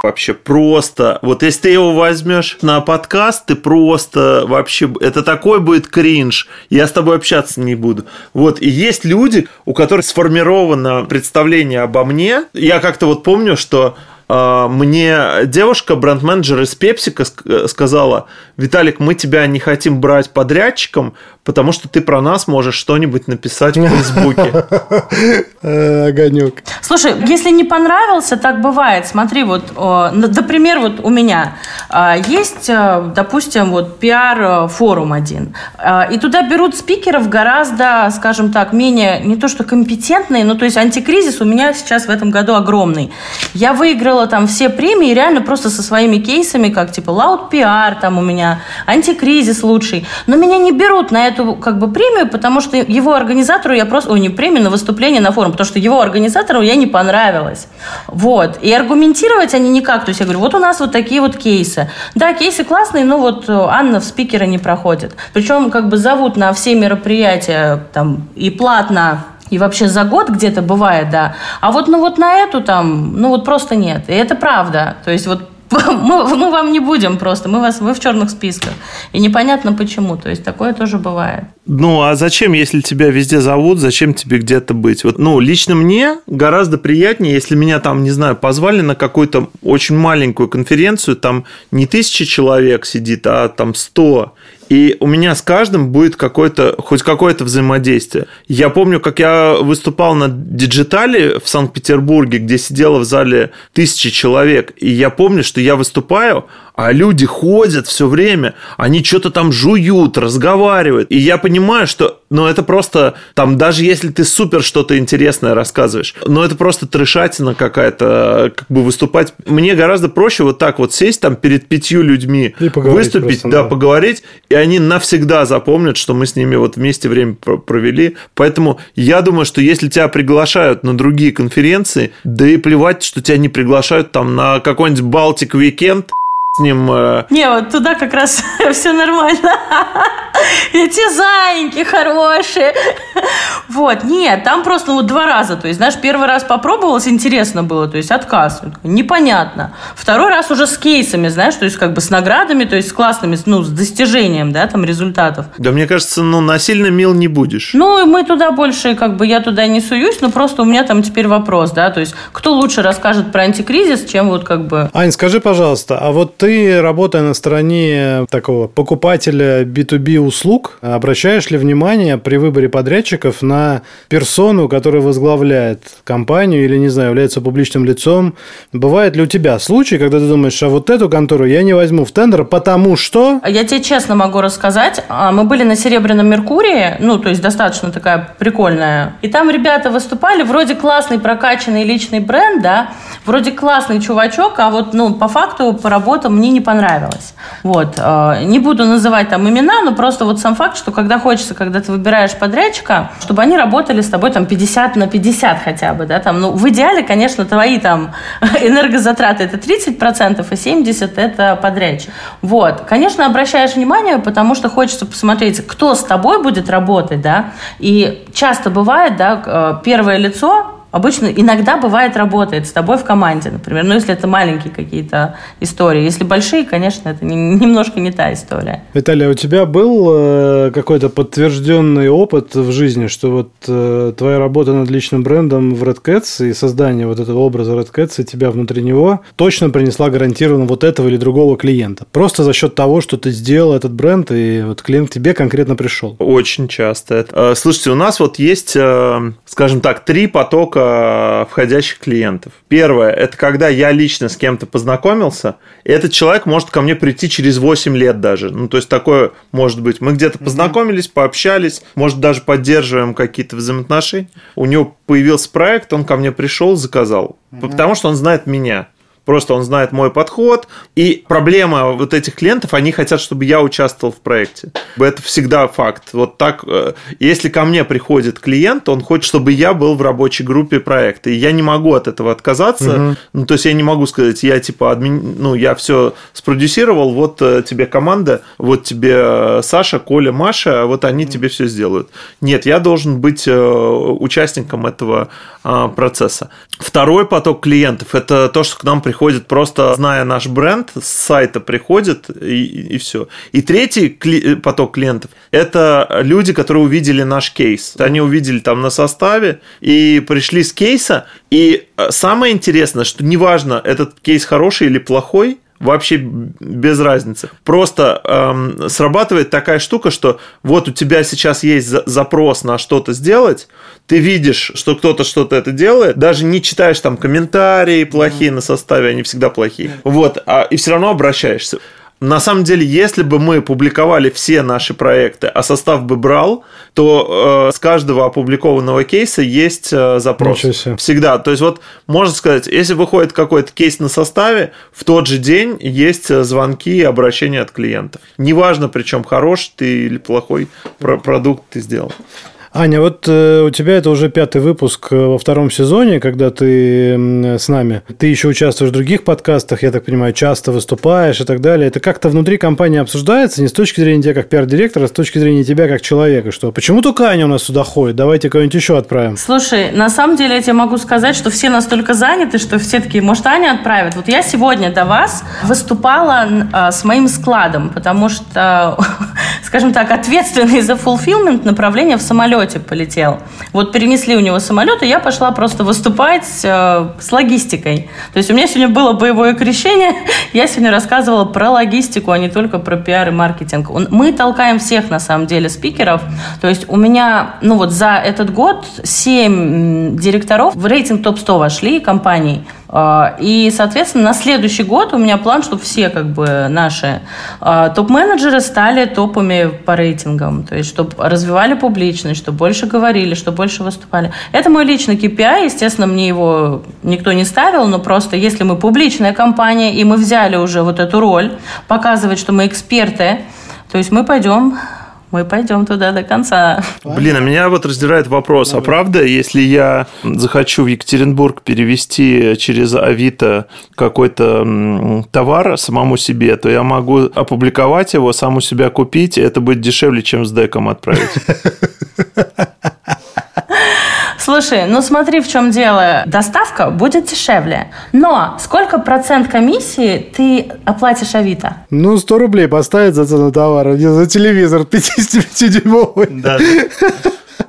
вообще просто. Вот если ты его возьмешь на подкаст, ты просто вообще... Это такой будет кринж. Я с тобой общаться не буду. Вот. И есть люди, у которых сформировано представление обо мне. Я как-то вот помню, что а, мне девушка, бренд-менеджер из Пепсика сказала, Виталик, мы тебя не хотим брать подрядчиком, потому что ты про нас можешь что-нибудь написать в Фейсбуке. Э, огонек. Слушай, если не понравился, так бывает. Смотри, вот, например, вот у меня а, есть, э, допустим, вот пиар-форум один, а, и туда берут спикеров гораздо, скажем так, менее, не то что компетентные, но то есть антикризис у меня сейчас в этом году огромный. Я выиграла там все премии реально просто со своими кейсами, как типа Loud PR там у меня, антикризис лучший, но меня не берут на эту эту как бы премию, потому что его организатору я просто... Ой, не премию, на выступление на форум, потому что его организатору я не понравилась. Вот. И аргументировать они никак. То есть я говорю, вот у нас вот такие вот кейсы. Да, кейсы классные, но вот э, Анна в спикеры не проходит. Причем как бы зовут на все мероприятия там и платно и вообще за год где-то бывает, да. А вот, ну вот на эту там, ну вот просто нет. И это правда. То есть вот мы, мы вам не будем просто, мы вас, вы в черных списках. И непонятно почему, то есть такое тоже бывает. Ну, а зачем, если тебя везде зовут, зачем тебе где-то быть? Вот, ну, лично мне гораздо приятнее, если меня там, не знаю, позвали на какую-то очень маленькую конференцию, там не тысяча человек сидит, а там сто, и у меня с каждым будет какое-то, хоть какое-то взаимодействие. Я помню, как я выступал на диджитале в Санкт-Петербурге, где сидело в зале тысячи человек, и я помню, что я выступаю, а люди ходят все время, они что-то там жуют, разговаривают. И я понимаю, что, ну, это просто, там, даже если ты супер что-то интересное рассказываешь, но это просто трешатина какая-то, как бы выступать. Мне гораздо проще вот так вот сесть там перед пятью людьми, выступить, просто, да, да, поговорить, и они навсегда запомнят, что мы с ними вот вместе время провели. Поэтому я думаю, что если тебя приглашают на другие конференции, да и плевать, что тебя не приглашают там на какой-нибудь Балтик Weekend, с ним... Э... Не, вот туда как раз все нормально. Эти зайки хорошие. Вот, нет, там просто вот два раза. То есть, знаешь, первый раз попробовалось, интересно было, то есть отказ. Непонятно. Второй раз уже с кейсами, знаешь, то есть как бы с наградами, то есть с классными, ну, с достижением, да, там результатов. Да, мне кажется, ну, насильно мил не будешь. Ну, и мы туда больше, как бы, я туда не суюсь, но просто у меня там теперь вопрос, да, то есть кто лучше расскажет про антикризис, чем вот как бы... Ань, скажи, пожалуйста, а вот ты ты, работая на стороне такого покупателя B2B услуг, обращаешь ли внимание при выборе подрядчиков на персону, которая возглавляет компанию или, не знаю, является публичным лицом? Бывает ли у тебя случай, когда ты думаешь, а вот эту контору я не возьму в тендер, потому что... Я тебе честно могу рассказать. А, мы были на Серебряном Меркурии, ну, то есть достаточно такая прикольная. И там ребята выступали, вроде классный прокачанный личный бренд, да, вроде классный чувачок, а вот, ну, по факту по работам мне не понравилось. Вот. Э, не буду называть там имена, но просто вот сам факт, что когда хочется, когда ты выбираешь подрядчика, чтобы они работали с тобой там 50 на 50 хотя бы, да, там, ну, в идеале, конечно, твои там энергозатраты это 30%, и 70% это подрядчик. Вот. Конечно, обращаешь внимание, потому что хочется посмотреть, кто с тобой будет работать, да, и часто бывает, да, э, первое лицо Обычно, иногда бывает, работает с тобой в команде, например. Ну, если это маленькие какие-то истории. Если большие, конечно, это не, немножко не та история. Виталий, а у тебя был э, какой-то подтвержденный опыт в жизни, что вот э, твоя работа над личным брендом в Red Cats и создание вот этого образа Red Cats и тебя внутри него точно принесла гарантированно вот этого или другого клиента? Просто за счет того, что ты сделал этот бренд, и вот клиент к тебе конкретно пришел. Очень часто. Э, слушайте, у нас вот есть, э, скажем так, три потока потока входящих клиентов. Первое, это когда я лично с кем-то познакомился, и этот человек может ко мне прийти через 8 лет даже. Ну, то есть такое может быть. Мы где-то познакомились, пообщались, может, даже поддерживаем какие-то взаимоотношения. У него появился проект, он ко мне пришел, заказал. Потому что он знает меня. Просто он знает мой подход. И проблема вот этих клиентов, они хотят, чтобы я участвовал в проекте. Это всегда факт. Вот так, э, если ко мне приходит клиент, он хочет, чтобы я был в рабочей группе проекта. И я не могу от этого отказаться. Угу. Ну, то есть я не могу сказать, я типа админ, ну, я все спродюсировал, вот э, тебе команда, вот тебе э, Саша, Коля, Маша, вот они угу. тебе все сделают. Нет, я должен быть участником этого процесса. Второй поток клиентов – это то, что к нам приходит просто, зная наш бренд, с сайта приходит и, и все. И третий кли- поток клиентов – это люди, которые увидели наш кейс. Они увидели там на составе и пришли с кейса. И э, самое интересное, что неважно, этот кейс хороший или плохой – вообще без разницы. Просто эм, срабатывает такая штука, что вот у тебя сейчас есть запрос на что-то сделать, ты видишь, что кто-то что-то это делает, даже не читаешь там комментарии плохие mm-hmm. на составе, они всегда плохие. Вот, а, и все равно обращаешься. На самом деле, если бы мы публиковали все наши проекты, а состав бы брал, то э, с каждого опубликованного кейса есть э, запрос. Всегда. То есть, вот можно сказать, если выходит какой-то кейс на составе, в тот же день есть э, звонки и обращения от клиентов. Неважно, причем хороший ты или плохой продукт ты сделал. Аня, вот э, у тебя это уже пятый выпуск э, во втором сезоне, когда ты с нами. Ты еще участвуешь в других подкастах, я так понимаю, часто выступаешь и так далее. Это как-то внутри компании обсуждается не с точки зрения тебя как пиар-директора, а с точки зрения тебя как человека. Что, почему только Аня у нас сюда ходит? Давайте кого-нибудь еще отправим. Слушай, на самом деле я тебе могу сказать, что все настолько заняты, что все такие, может, Аня отправит. Вот я сегодня до вас выступала э, с моим складом, потому что, скажем так, ответственный за fulfillment направление в самолете самолете полетел. Вот перенесли у него самолет, и я пошла просто выступать э, с логистикой. То есть у меня сегодня было боевое крещение, я сегодня рассказывала про логистику, а не только про пиар и маркетинг. Мы толкаем всех, на самом деле, спикеров. То есть у меня, ну вот за этот год 7 директоров в рейтинг топ-100 вошли компаний. А, и, соответственно, на следующий год у меня план, чтобы все как бы наши а, топ-менеджеры стали топами по рейтингам. То есть, чтобы развивали публичность, чтобы больше говорили, чтобы больше выступали. Это мой личный KPI. Естественно, мне его никто не ставил, но просто если мы публичная компания, и мы взяли уже вот эту роль, показывать, что мы эксперты, то есть мы пойдем мы пойдем туда до конца. Блин, а меня вот раздирает вопрос. А правда, если я захочу в Екатеринбург перевести через Авито какой-то товар самому себе, то я могу опубликовать его, сам у себя купить, и это будет дешевле, чем с деком отправить? Слушай, ну смотри, в чем дело. Доставка будет дешевле. Но сколько процент комиссии ты оплатишь Авито? Ну, 100 рублей поставить за цену товара. За телевизор 55-дюймовый. Да.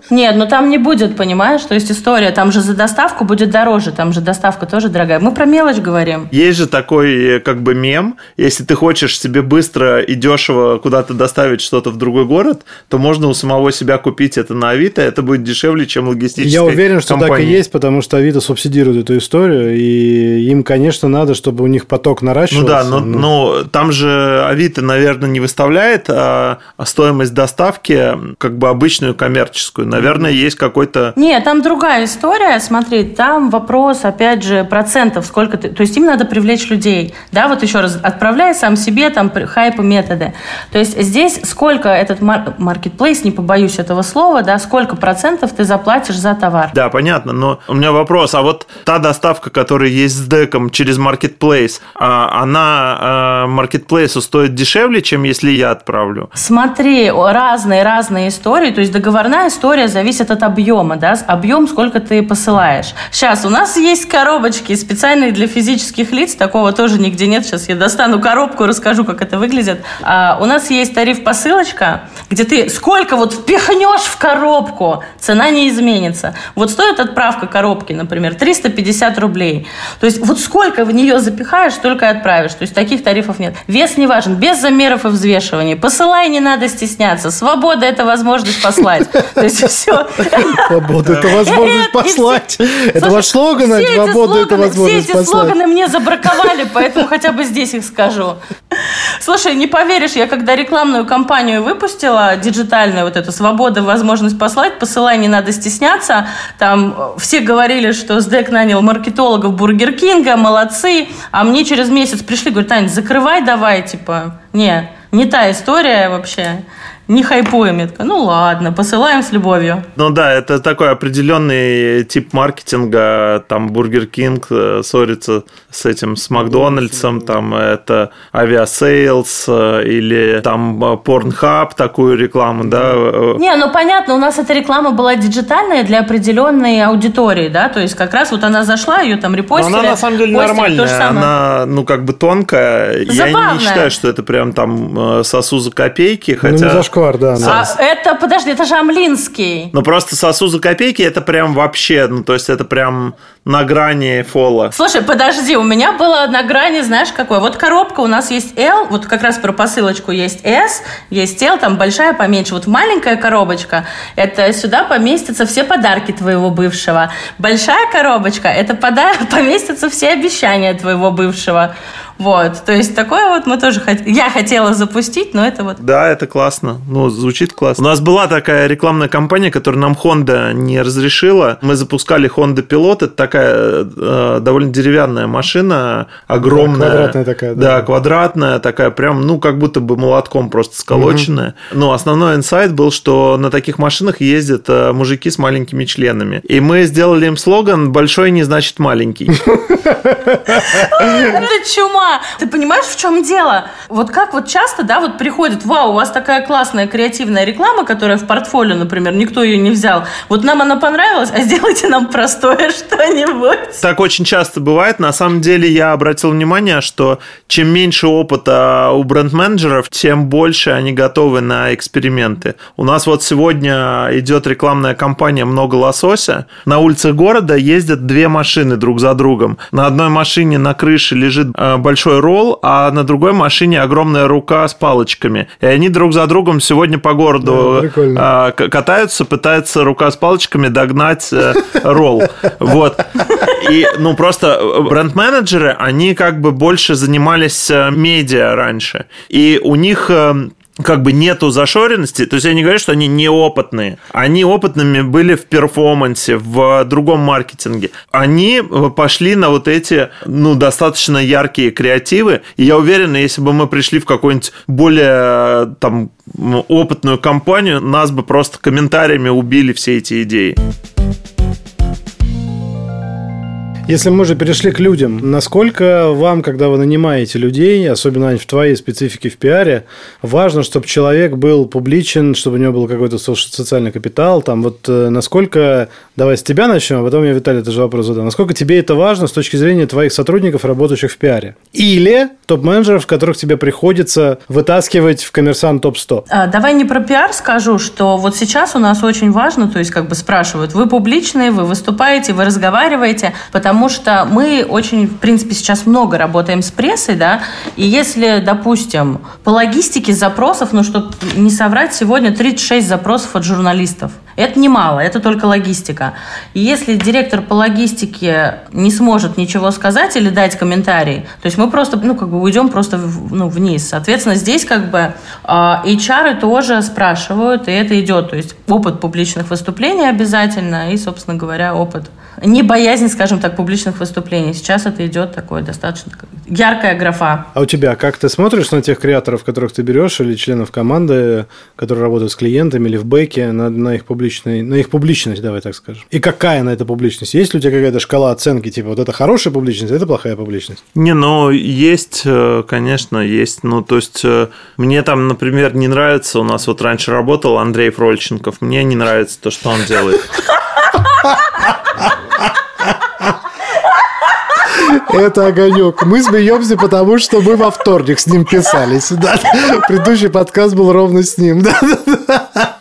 Нет, ну там не будет, понимаешь? То есть история, там же за доставку будет дороже, там же доставка тоже дорогая. Мы про мелочь говорим. Есть же такой э, как бы мем, если ты хочешь себе быстро и дешево куда-то доставить что-то в другой город, то можно у самого себя купить это на Авито, это будет дешевле, чем логистическая Я уверен, что компания. так и есть, потому что Авито субсидирует эту историю, и им, конечно, надо, чтобы у них поток наращивался. Ну да, но, но... но там же Авито, наверное, не выставляет а, а стоимость доставки как бы обычную коммерческую, наверное, есть какой-то... Нет, там другая история. Смотри, там вопрос, опять же, процентов, сколько ты... То есть им надо привлечь людей. Да, вот еще раз, отправляй сам себе там хайпы, методы. То есть здесь сколько этот маркетплейс, не побоюсь этого слова, да, сколько процентов ты заплатишь за товар. Да, понятно, но у меня вопрос, а вот та доставка, которая есть с деком через маркетплейс, она маркетплейсу стоит дешевле, чем если я отправлю? Смотри, разные-разные истории, то есть договорная история зависит от объема, да, объем, сколько ты посылаешь. Сейчас у нас есть коробочки специальные для физических лиц, такого тоже нигде нет. Сейчас я достану коробку, расскажу, как это выглядит. А, у нас есть тариф посылочка, где ты сколько вот впихнешь в коробку, цена не изменится. Вот стоит отправка коробки, например, 350 рублей. То есть вот сколько в нее запихаешь, столько и отправишь. То есть таких тарифов нет. Вес не важен, без замеров и взвешивания. Посылай, не надо стесняться. Свобода – это возможность послать. То есть все. Свобода – это возможность послать. Это ваш слоган, свобода – это возможность послать. Все эти слоганы мне забраковали, поэтому хотя бы здесь их скажу. Слушай, не поверишь, я когда рекламную кампанию выпустила, диджитальную вот эту «Свобода, возможность послать», посылай, не надо стесняться, там все говорили, что СДЭК нанял маркетологов Бургер Кинга, молодцы, а мне через месяц пришли, говорят, Тань, закрывай давай, типа, не, не та история вообще не хайпуем. Я такая, ну ладно, посылаем с любовью. Ну да, это такой определенный тип маркетинга. Там Бургер Кинг э, ссорится с этим, с Макдональдсом, там это авиасейлс э, или там Pornhub такую рекламу, да. Не, ну понятно, у нас эта реклама была диджитальная для определенной аудитории, да, то есть как раз вот она зашла, ее там репостили. Но она на самом деле нормальная, она, ну как бы тонкая. Забавная. Я не считаю, что это прям там э, сосу за копейки, ну, хотя... Ну, зашквар, да. А это, подожди, это же Амлинский. Ну, просто сосу за копейки, это прям вообще, ну, то есть это прям на грани фола. Слушай, подожди, у меня было на грани, знаешь, какой? Вот коробка у нас есть L, вот как раз про посылочку есть S, есть L, там большая, поменьше. Вот маленькая коробочка, это сюда поместятся все подарки твоего бывшего. Большая коробочка, это пода- поместятся все обещания твоего бывшего. Вот, то есть такое вот мы тоже хот... я хотела запустить, но это вот. Да, это классно. Ну, звучит классно. У нас была такая рекламная кампания, которую нам Honda не разрешила. Мы запускали Honda Pilot. Это такая э, довольно деревянная машина, огромная. Да, квадратная такая. Да. да, квадратная такая, прям, ну, как будто бы молотком просто сколоченная. Угу. Но основной инсайт был, что на таких машинах ездят э, мужики с маленькими членами. И мы сделали им слоган «Большой не значит маленький». Это чума ты понимаешь, в чем дело? Вот как вот часто, да, вот приходит, вау, у вас такая классная креативная реклама, которая в портфолио, например, никто ее не взял. Вот нам она понравилась, а сделайте нам простое что-нибудь. Так очень часто бывает. На самом деле я обратил внимание, что чем меньше опыта у бренд-менеджеров, тем больше они готовы на эксперименты. У нас вот сегодня идет рекламная кампания «Много лосося». На улицах города ездят две машины друг за другом. На одной машине на крыше лежит э, большой большой ролл, а на другой машине огромная рука с палочками. И они друг за другом сегодня по городу да, катаются, пытаются рука с палочками догнать э, ролл. Вот. И, ну, просто бренд-менеджеры, они как бы больше занимались э, медиа раньше. И у них э, как бы нету зашоренности, то есть я не говорю, что они неопытные. Они опытными были в перформансе, в другом маркетинге. Они пошли на вот эти, ну, достаточно яркие креативы. И я уверен, если бы мы пришли в какую-нибудь более там опытную компанию, нас бы просто комментариями убили все эти идеи. Если мы уже перешли к людям, насколько вам, когда вы нанимаете людей, особенно в твоей специфике в пиаре, важно, чтобы человек был публичен, чтобы у него был какой-то социальный капитал, там вот э, насколько, давай с тебя начнем, а потом я, Виталий, тоже вопрос задам, насколько тебе это важно с точки зрения твоих сотрудников, работающих в пиаре? Или топ-менеджеров, которых тебе приходится вытаскивать в коммерсант топ-100? А, давай не про пиар скажу, что вот сейчас у нас очень важно, то есть как бы спрашивают, вы публичные, вы выступаете, вы разговариваете, потому потому что мы очень, в принципе, сейчас много работаем с прессой, да, и если, допустим, по логистике запросов, ну, чтобы не соврать, сегодня 36 запросов от журналистов. Это немало, это только логистика. И если директор по логистике не сможет ничего сказать или дать комментарий, то есть мы просто, ну, как бы уйдем просто в, ну, вниз. Соответственно, здесь как бы э, HR тоже спрашивают, и это идет. То есть опыт публичных выступлений обязательно и, собственно говоря, опыт не боязнь, скажем так, публичных выступлений. Сейчас это идет такое достаточно яркая графа. А у тебя как ты смотришь на тех креаторов, которых ты берешь, или членов команды, которые работают с клиентами или в бэке, на, на их публичные публичной, на их публичность, давай так скажем? И какая на это публичность? Есть ли у тебя какая-то шкала оценки, типа вот это хорошая публичность, это плохая публичность? Не, ну есть, э, конечно, есть. Ну, то есть э, мне там, например, не нравится, у нас вот раньше работал Андрей Фрольченков, мне не нравится то, что он делает. Это огонек. Мы смеемся, потому что мы во вторник с ним писались. Да? Предыдущий подкаст был ровно с ним. Да?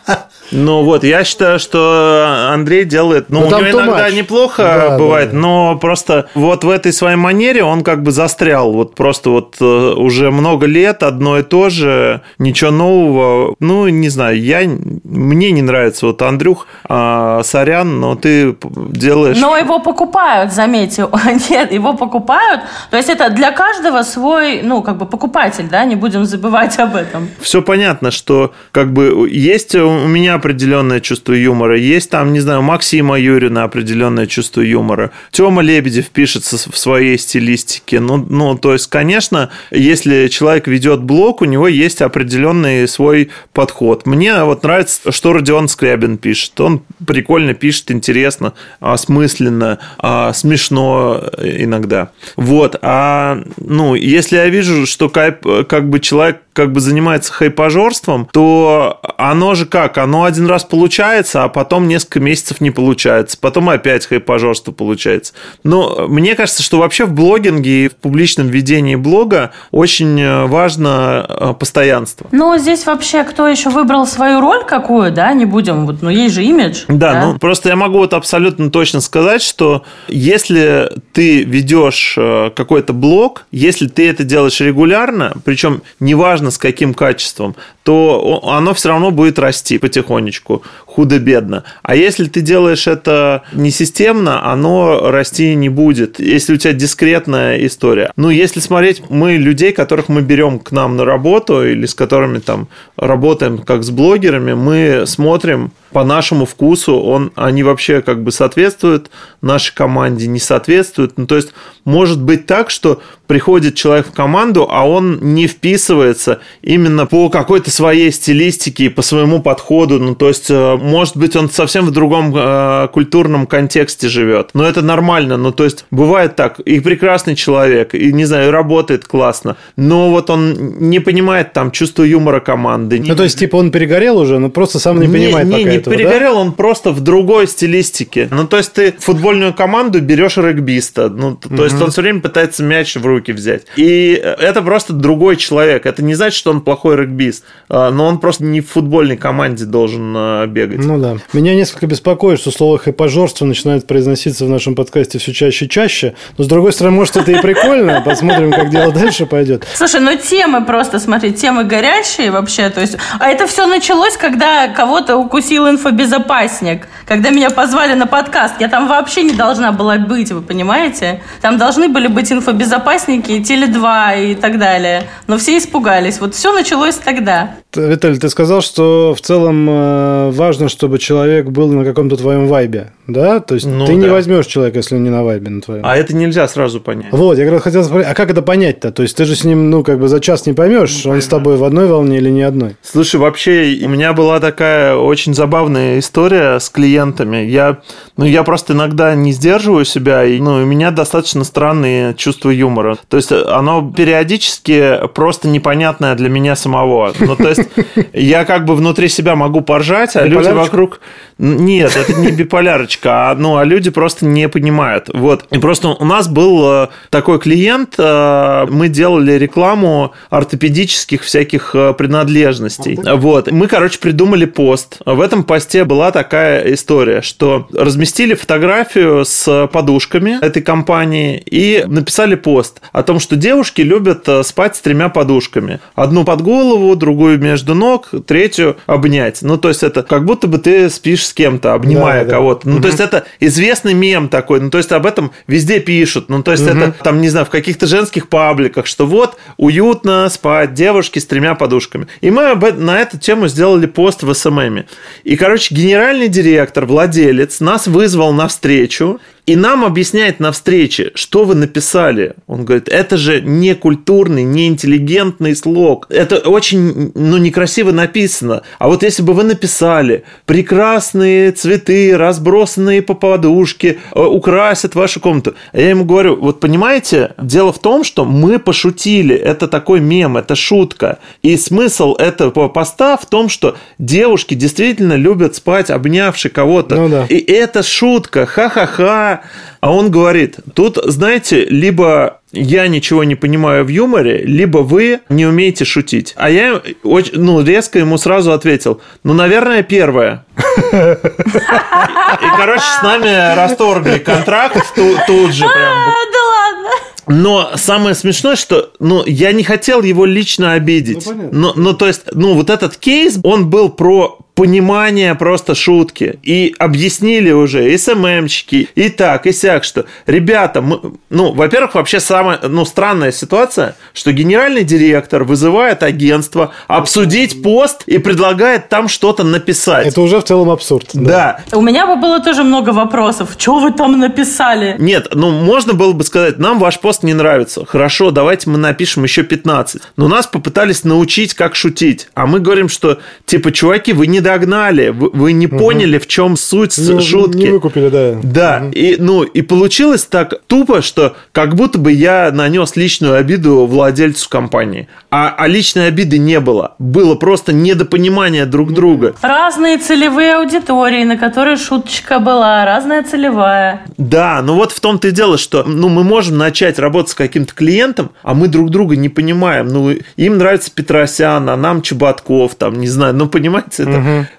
Ну вот, я считаю, что Андрей делает, ну, но у него иногда неплохо да, бывает, да, но просто вот в этой своей манере он как бы застрял, вот просто вот э, уже много лет одно и то же, ничего нового, ну, не знаю, я, мне не нравится вот Андрюх, а, сорян, но ты делаешь... Но его покупают, заметьте, нет, его покупают, то есть это для каждого свой, ну, как бы покупатель, да, не будем забывать об этом. Все понятно, что как бы есть у меня определенное чувство юмора, есть там, не знаю, Максима Юрина определенное чувство юмора, Тёма Лебедев пишется в своей стилистике. Ну, ну, то есть, конечно, если человек ведет блог, у него есть определенный свой подход. Мне вот нравится, что Родион Скрябин пишет. Он прикольно пишет, интересно, осмысленно, а, смешно иногда. Вот. А, ну, если я вижу, что как бы человек как бы занимается хайпажорством, то оно же как? Оно один раз получается, а потом несколько месяцев не получается. Потом опять хайпажорство получается. Но мне кажется, что вообще в блогинге и в публичном ведении блога очень э, важно э, постоянство. Ну, здесь вообще кто еще выбрал свою роль какую, да, не будем, вот, ну, есть же имидж. Да, да, ну, просто я могу вот абсолютно точно сказать, что если ты ведешь э, какой-то блог, если ты это делаешь регулярно, причем неважно с каким качеством, то оно все равно будет расти потихонечку, худо-бедно. А если ты делаешь это не системно, оно расти не будет, если у тебя дискретная история. Ну, если смотреть, мы людей, которых мы берем к нам на работу или с которыми там работаем как с блогерами, мы смотрим по нашему вкусу, он, они вообще как бы соответствуют нашей команде, не соответствуют. Ну, то есть, может быть так, что приходит человек в команду, а он не вписывается именно по какой-то своей стилистике и по своему подходу. Ну, то есть, э, может быть, он совсем в другом э, культурном контексте живет. Но это нормально. Ну, то есть, бывает так. И прекрасный человек, и, не знаю, работает классно. Но вот он не понимает там чувство юмора команды. Ну, то есть, типа, он перегорел уже, но просто сам не, не понимает не, пока не этого, перегорел, да? он просто в другой стилистике. Ну, то есть, ты футбольную команду берешь регбиста. Ну, то угу. есть, он все время пытается мяч в руки взять. И это просто другой человек. Это не значит, что он плохой регбист. А, но он просто не в футбольной команде должен а, бегать. Ну да. Меня несколько беспокоит, что слово «хэпажорство» начинает произноситься в нашем подкасте все чаще и чаще. Но, с другой стороны, может, это и прикольно. Посмотрим, как дело дальше пойдет. Слушай, ну темы просто, смотри, темы горящие вообще. То есть, а это все началось, когда кого-то укусил инфобезопасник. Когда меня позвали на подкаст. Я там вообще не должна была быть, вы понимаете? Там должны были быть инфобезопасники, Теле2 и так далее. Но все испугались. Вот все началось тогда. Виталий, ты сказал, что в целом э, важно, чтобы человек был на каком-то твоем вайбе, да? То есть ну, ты да. не возьмешь человека, если он не на вайбе на твоем. А это нельзя сразу понять. Вот, я как хотел спросить, а как это понять-то? То есть ты же с ним, ну, как бы за час не поймешь, ну, он с тобой в одной волне или не одной. Слушай, вообще, у меня была такая очень забавная история с клиентами. Я, ну, я просто иногда не сдерживаю себя, и, ну, у меня достаточно странные чувства юмора. То есть оно периодически просто непонятное для меня самого. Ну, то есть я как бы внутри себя могу поржать, а люди вокруг... Нет, это не биполярочка, а, ну, а люди просто не понимают. Вот. И просто у нас был э, такой клиент, э, мы делали рекламу ортопедических всяких э, принадлежностей. Вот. Мы, короче, придумали пост. В этом посте была такая история, что разместили фотографию с подушками этой компании и написали пост о том, что девушки любят спать с тремя подушками. Одну под голову, другую между ног, третью обнять. Ну, то есть это как будто бы ты спишь с кем-то, обнимая да, кого-то. Да. Ну, угу. то есть это известный мем такой. Ну, то есть об этом везде пишут. Ну, то есть угу. это там, не знаю, в каких-то женских пабликах, что вот уютно спать девушки с тремя подушками. И мы на эту тему сделали пост в СММе. И, короче, генеральный директор, владелец нас вызвал на встречу И нам объясняет на встрече, что вы написали. Он говорит, это же не культурный, не интеллигентный слог. Это очень, ну, некрасиво написано. А вот если бы вы написали прекрасные цветы, разбросанные по подушке, э, украсят вашу комнату. Я ему говорю, вот понимаете, дело в том, что мы пошутили. Это такой мем, это шутка. И смысл этого поста в том, что девушки действительно любят спать, обнявши кого-то. Ну да. И это шутка, ха-ха-ха. А он говорит, тут, знаете, либо я ничего не понимаю в юморе, либо вы не умеете шутить. А я очень, ну, резко ему сразу ответил, ну, наверное, первое. И, короче, с нами расторгли контракт тут же прям. Да ладно. Но самое смешное, что ну, я не хотел его лично обидеть. Ну, понятно. но, ну, то есть, ну, вот этот кейс, он был про понимание просто шутки. И объяснили уже и СММщики, и так, и сяк, что, ребята, мы, ну, во-первых, вообще самая, ну, странная ситуация, что генеральный директор вызывает агентство обсудить пост и предлагает там что-то написать. Это уже в целом абсурд. да. У меня бы было тоже много вопросов. Что вы там написали? Нет, ну можно было бы сказать, нам ваш пост не нравится. Хорошо, давайте мы напишем еще 15. Но нас попытались научить, как шутить. А мы говорим, что типа, чуваки, вы не догнали, вы, вы не поняли, в чем суть Не, шутки. не выкупили, да. Да, и, ну, и получилось так тупо, что как будто бы я нанес личную обиду владельцу компании. А, а личной обиды не было. Было просто недопонимание друг друга. Разные целевые аудитории, на которые шуточка была, разная целевая. Да, ну вот в том-то и дело, что ну, мы можем начать работать с каким-то клиентом, а мы друг друга не понимаем. Ну, им нравится Петросян, а нам Чеботков, там, не знаю, ну, понимаете, это...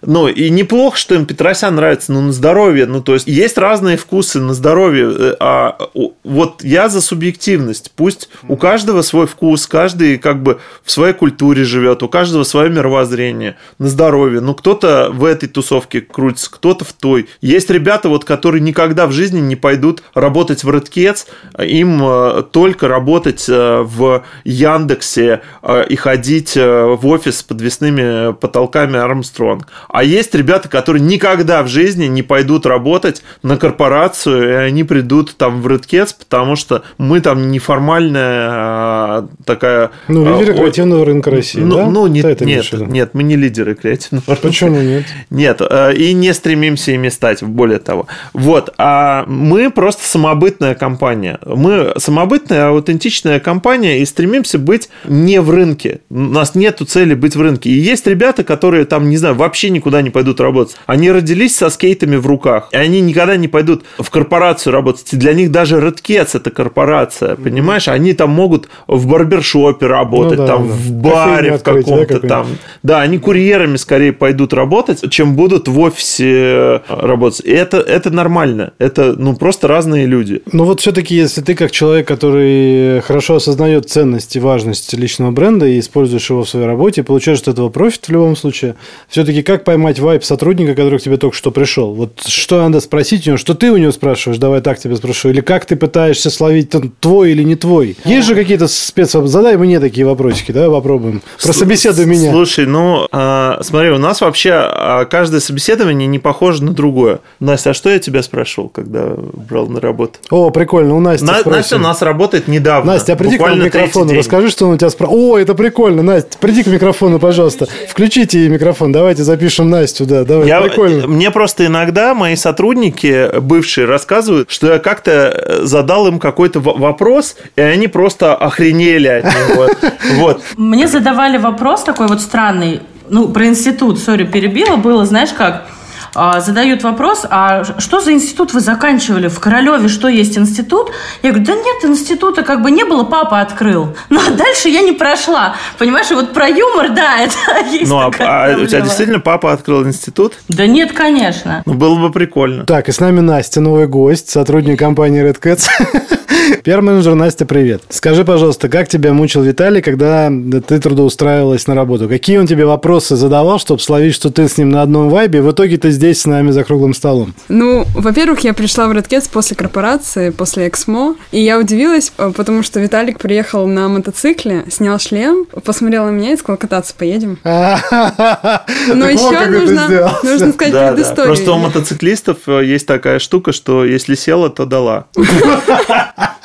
Ну, и неплохо, что им Петросян нравится, ну, на здоровье, ну, то есть есть разные вкусы на здоровье, э, а вот я за субъективность. Пусть у каждого свой вкус, каждый как бы в своей культуре живет, у каждого свое мировоззрение на здоровье. Ну, кто-то в этой тусовке крутится, кто-то в той. Есть ребята, вот, которые никогда в жизни не пойдут работать в Redcats, им э, только работать э, в Яндексе и ходить в офис с подвесными потолками Армстронг. А есть ребята, которые никогда в жизни не пойдут работать на корпорацию, и они придут там в Redcats, потому что мы там неформальная э, такая... Ну, э, лидеры креативного рынка России, ну, да? ну, это нет, в виду? нет, мы не лидеры креативного рынка. Почему нет? Нет, э, и не стремимся ими стать, более того. Вот, а мы просто самобытная компания. Мы самобытная, аутентичная компания и стремимся быть не в рынке. У нас нету цели быть в рынке. И есть ребята, которые там, не знаю, вообще никуда не пойдут работать. Они родились со скейтами в руках, и они никогда не пойдут в корпорацию работать. И для них даже Redcats это корпорация, понимаешь? Они там могут в барбершопе работать, Ну да, там да. в баре Кофейню в да, каком-то какую-нибудь? там. Да, они курьерами скорее пойдут работать, чем будут в офисе э, работать. И это, это нормально. Это, ну, просто разные люди. Ну вот все-таки, если ты как человек, который хорошо осознает ценность и важность личного бренда и используешь его в своей работе, получаешь от этого профит в любом случае, все-таки как поймать вайп сотрудника, который к тебе только что пришел? Вот что надо спросить у него, что ты у него спрашиваешь, давай так тебе спрошу, или как ты пытаешься словить твой или не твой? Есть же какие-то спец... Задай мне такие вопросики, давай попробуем. Прособеседуй меня. Слушай, ну, а, смотри, у нас вообще а, каждое собеседование не похоже на другое. Настя, а что я тебя спрашивал, когда брал на работу? О, прикольно, у Насти На-. Настя у нас работает недавно. Настя, а приди к нам микрофону, расскажи, что он у тебя спрашивает. О, это прикольно, Настя, приди к микрофону, пожалуйста. Включите микрофон, давайте запишем Настю, да, давай, Я, прикольно. Мне просто иногда мои сотрудники бывшие рассказывают, что я как-то э, задал им какой-то вопрос, и они просто охренели от него. Вот. Мне задавали вопрос такой вот странный, ну, про институт, сори, перебила, было, знаешь как, задают вопрос, а что за институт вы заканчивали? В Королеве что есть институт? Я говорю, да нет, института как бы не было, папа открыл. Ну, а дальше я не прошла. Понимаешь, и вот про юмор, да, это есть Ну, а, такая а у тебя действительно папа открыл институт? Да нет, конечно. Ну, было бы прикольно. Так, и с нами Настя, новый гость, сотрудник компании Red Cats. Пиар-менеджер Настя, привет. Скажи, пожалуйста, как тебя мучил Виталий, когда ты трудоустраивалась на работу? Какие он тебе вопросы задавал, чтобы словить, что ты с ним на одном вайбе, в итоге ты здесь с нами за круглым столом? Ну, во-первых, я пришла в Redcats после корпорации, после Эксмо, и я удивилась, э, потому что Виталик приехал на мотоцикле, снял шлем, посмотрел на меня и сказал, кататься поедем. Но еще нужно, нужно сказать Да, да. предысторию. Просто у мотоциклистов э, есть такая штука, что если села, то дала.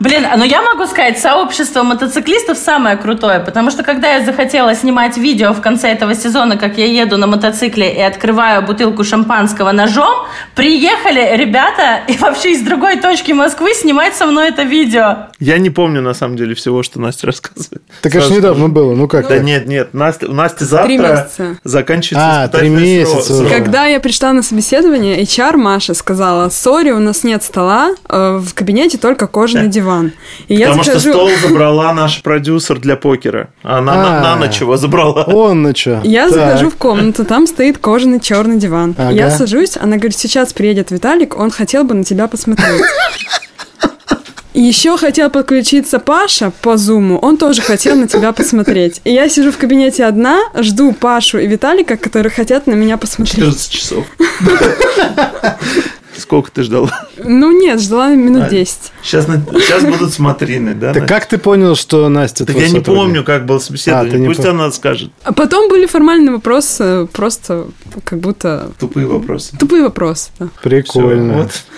Блин, ну я могу сказать, сообщество мотоциклистов самое крутое, потому что когда я захотела снимать видео в конце этого сезона, как я еду на мотоцикле и открываю бутылку шампанского ножом, приехали ребята и вообще из другой точки Москвы снимать со мной это видео. Я не помню, на самом деле, всего, что Настя рассказывает. Так это же недавно было, ну как? Да нет, нет, Настя, у Насти завтра заканчивается А, три месяца. Когда я пришла на собеседование, HR Маша сказала, сори, у нас нет стола, э, в кабинете только кожаный диван. И я Потому что захожу... стол забрала наш продюсер для покера. Она на, А. на ночь его забрала. Он на что? Я захожу в комнату, там стоит кожаный черный диван. Ага. Я сажусь, она говорит, сейчас приедет Виталик, он хотел бы на тебя посмотреть. Еще хотел подключиться Паша по зуму, он тоже хотел на тебя посмотреть. И я сижу в кабинете одна, жду Пашу и Виталика, которые хотят на меня посмотреть. 14 часов. Сколько ты ждала? Ну нет, ждала минут А, 10. Сейчас, сейчас будут смотрины, да? Так как ты понял, что Настя Так я не помню, как было А, собеседование. не Пусть она скажет. А потом были формальные вопросы, просто как будто Тупые вопросы. тупые вопросы. да. Прикольно.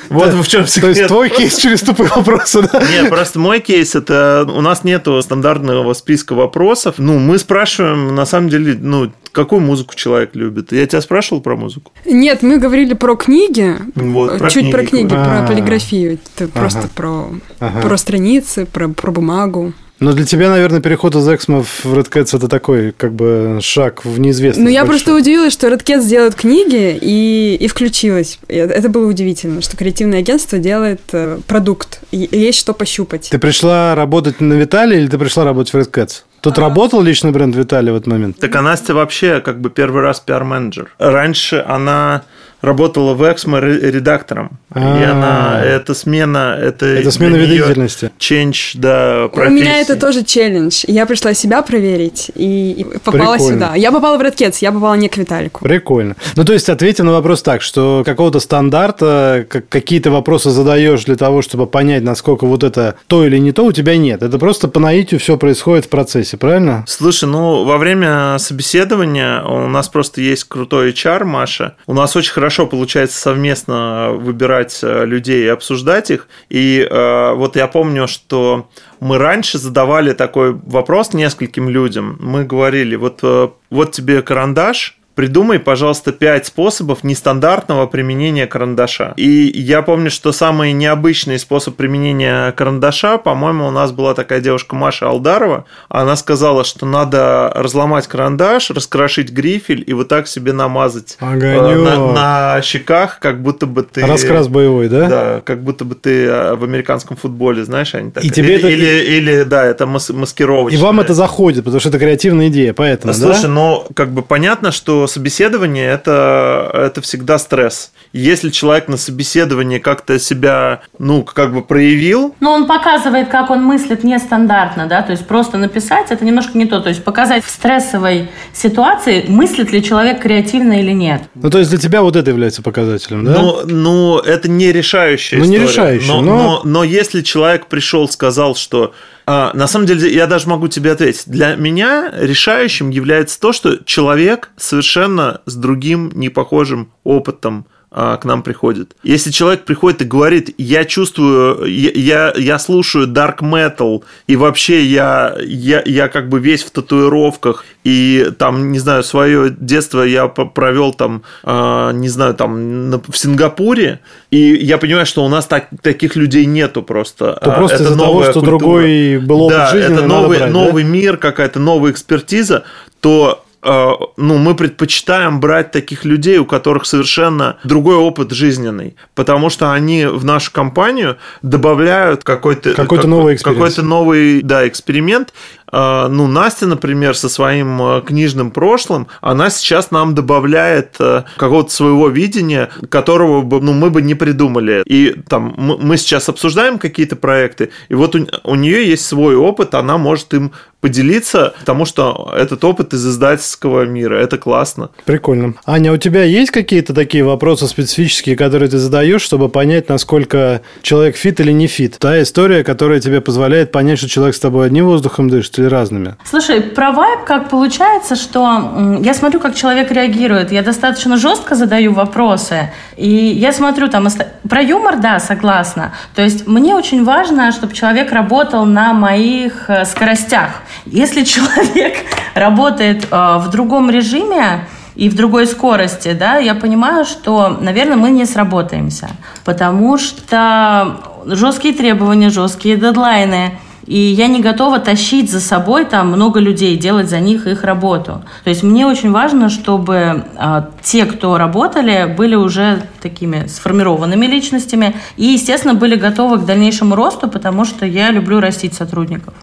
Вот, вот в чем То секрет. есть твой кейс через тупые вопросы, да? Нет, просто мой кейс это у нас нету стандартного списка вопросов. Ну, мы спрашиваем, на самом деле, ну, какую музыку человек любит. Я тебя спрашивал про музыку? Нет, мы говорили про книги, Вот, про чуть книги про книги, А. про полиграфию. Это просто про, Ага. про страницы, про, про бумагу. Но для тебя, наверное, переход из Эксмо в Red Cats это такой, как бы, шаг в неизвестность. Ну, я большой. просто удивилась, что Red Cat делают книги, и, и включилась. И Это было удивительно, что креативное агентство делает э, продукт, и есть что пощупать. Ты пришла работать на Виталии или ты пришла работать в Red Cats? Тут работал личный бренд Виталия в этот момент? Так а Настя вообще как бы первый раз пиар-менеджер. Раньше она работала в Эксмо ре- редактором. И А. она, это смена, это... Это смена вида деятельности. Change, да, У профессии. меня это тоже челлендж. Я пришла себя проверить и, и попала Прикольно. сюда. Я попала в Cats, я попала не к Виталику. Прикольно. Ну, то есть, ответим на вопрос так, что какого-то стандарта, как- какие-то вопросы задаешь для того, чтобы понять, насколько вот это то или не то, у тебя нет. Это просто по наитию все происходит в процессе, правильно? Слушай, ну, во время собеседования у нас просто есть крутой HR, Маша. У нас очень хорошо получается совместно выбирать э, людей и обсуждать их. И э, вот я помню, что мы раньше задавали такой вопрос нескольким людям. Мы говорили, вот, э, вот тебе карандаш, Придумай, пожалуйста, пять способов нестандартного применения карандаша. И я помню, что самый необычный способ применения карандаша, по-моему, у нас была такая девушка Маша Алдарова. Она сказала, что надо разломать карандаш, раскрошить грифель и вот так себе намазать э, Огонёк. на, на щеках, как будто бы ты... Раскрас боевой, да? Да, как будто бы ты э, в американском футболе, знаешь, они так... И тебе или, это- или, или, да, это мас- маскировочное. И вам это заходит, потому что это креативная идея, поэтому, Слушай, да? ну, как бы понятно, что собеседование это, это всегда стресс. Если человек на собеседовании как-то себя, ну, как бы проявил, Но он показывает, как он мыслит нестандартно, да, то есть просто написать это немножко не то, то есть показать в стрессовой ситуации, мыслит ли человек креативно или нет. Ну, то есть для тебя вот это является показателем, да? ну, ну, это не решающая Ну, не история. решающая, но, но- но... но если человек пришел, сказал, что... а, на самом деле, я даже могу тебе ответить. Для меня решающим является то, что человек совершенно с другим непохожим опытом к нам приходит. Если человек приходит и говорит, я чувствую, я, я, я слушаю dark metal, и вообще я, я, я как бы весь в татуировках, и там, не знаю, свое детство я провел там, а, не знаю, там в Сингапуре, и я понимаю, что у нас так, таких людей нету просто. То А, просто это из-за того, что культура. другой был опыт да, жизни, это новый, брать, да? новый мир, какая-то новая экспертиза, то ну, мы предпочитаем брать таких людей, у которых совершенно другой опыт жизненный, потому что они в нашу компанию добавляют какой-то Какой-то новый какой-то новый, да, эксперимент. Э, ну, Настя, например, со своим э, книжным прошлым, она сейчас нам добавляет какого-то своего видения, которого бы, ну, мы бы не придумали. И там мы сейчас обсуждаем какие-то проекты, и вот у, у нее есть свой опыт, она может им поделиться, потому что этот опыт из издательского мира. Это классно. Прикольно. Аня, у тебя есть какие-то такие вопросы специфические, которые ты задаешь, чтобы понять, насколько человек fit или не fit? Та история, которая тебе позволяет понять, что человек с тобой одним воздухом дышит или разными. Слушай, про вайб как получается, что я смотрю, как человек реагирует. Я достаточно жестко задаю вопросы. И я смотрю там... Про юмор, да, согласна. То есть мне очень важно, чтобы человек работал на моих э, скоростях. Если человек работает э, в другом режиме, и в другой скорости, да, я понимаю, что, наверное, мы не сработаемся, потому что жесткие требования, жесткие дедлайны, и я не готова тащить за собой там много людей, делать за них их работу. То есть мне очень важно, чтобы э, те, кто работали, были уже такими сформированными личностями и, естественно, были готовы к дальнейшему росту, потому что я люблю растить сотрудников.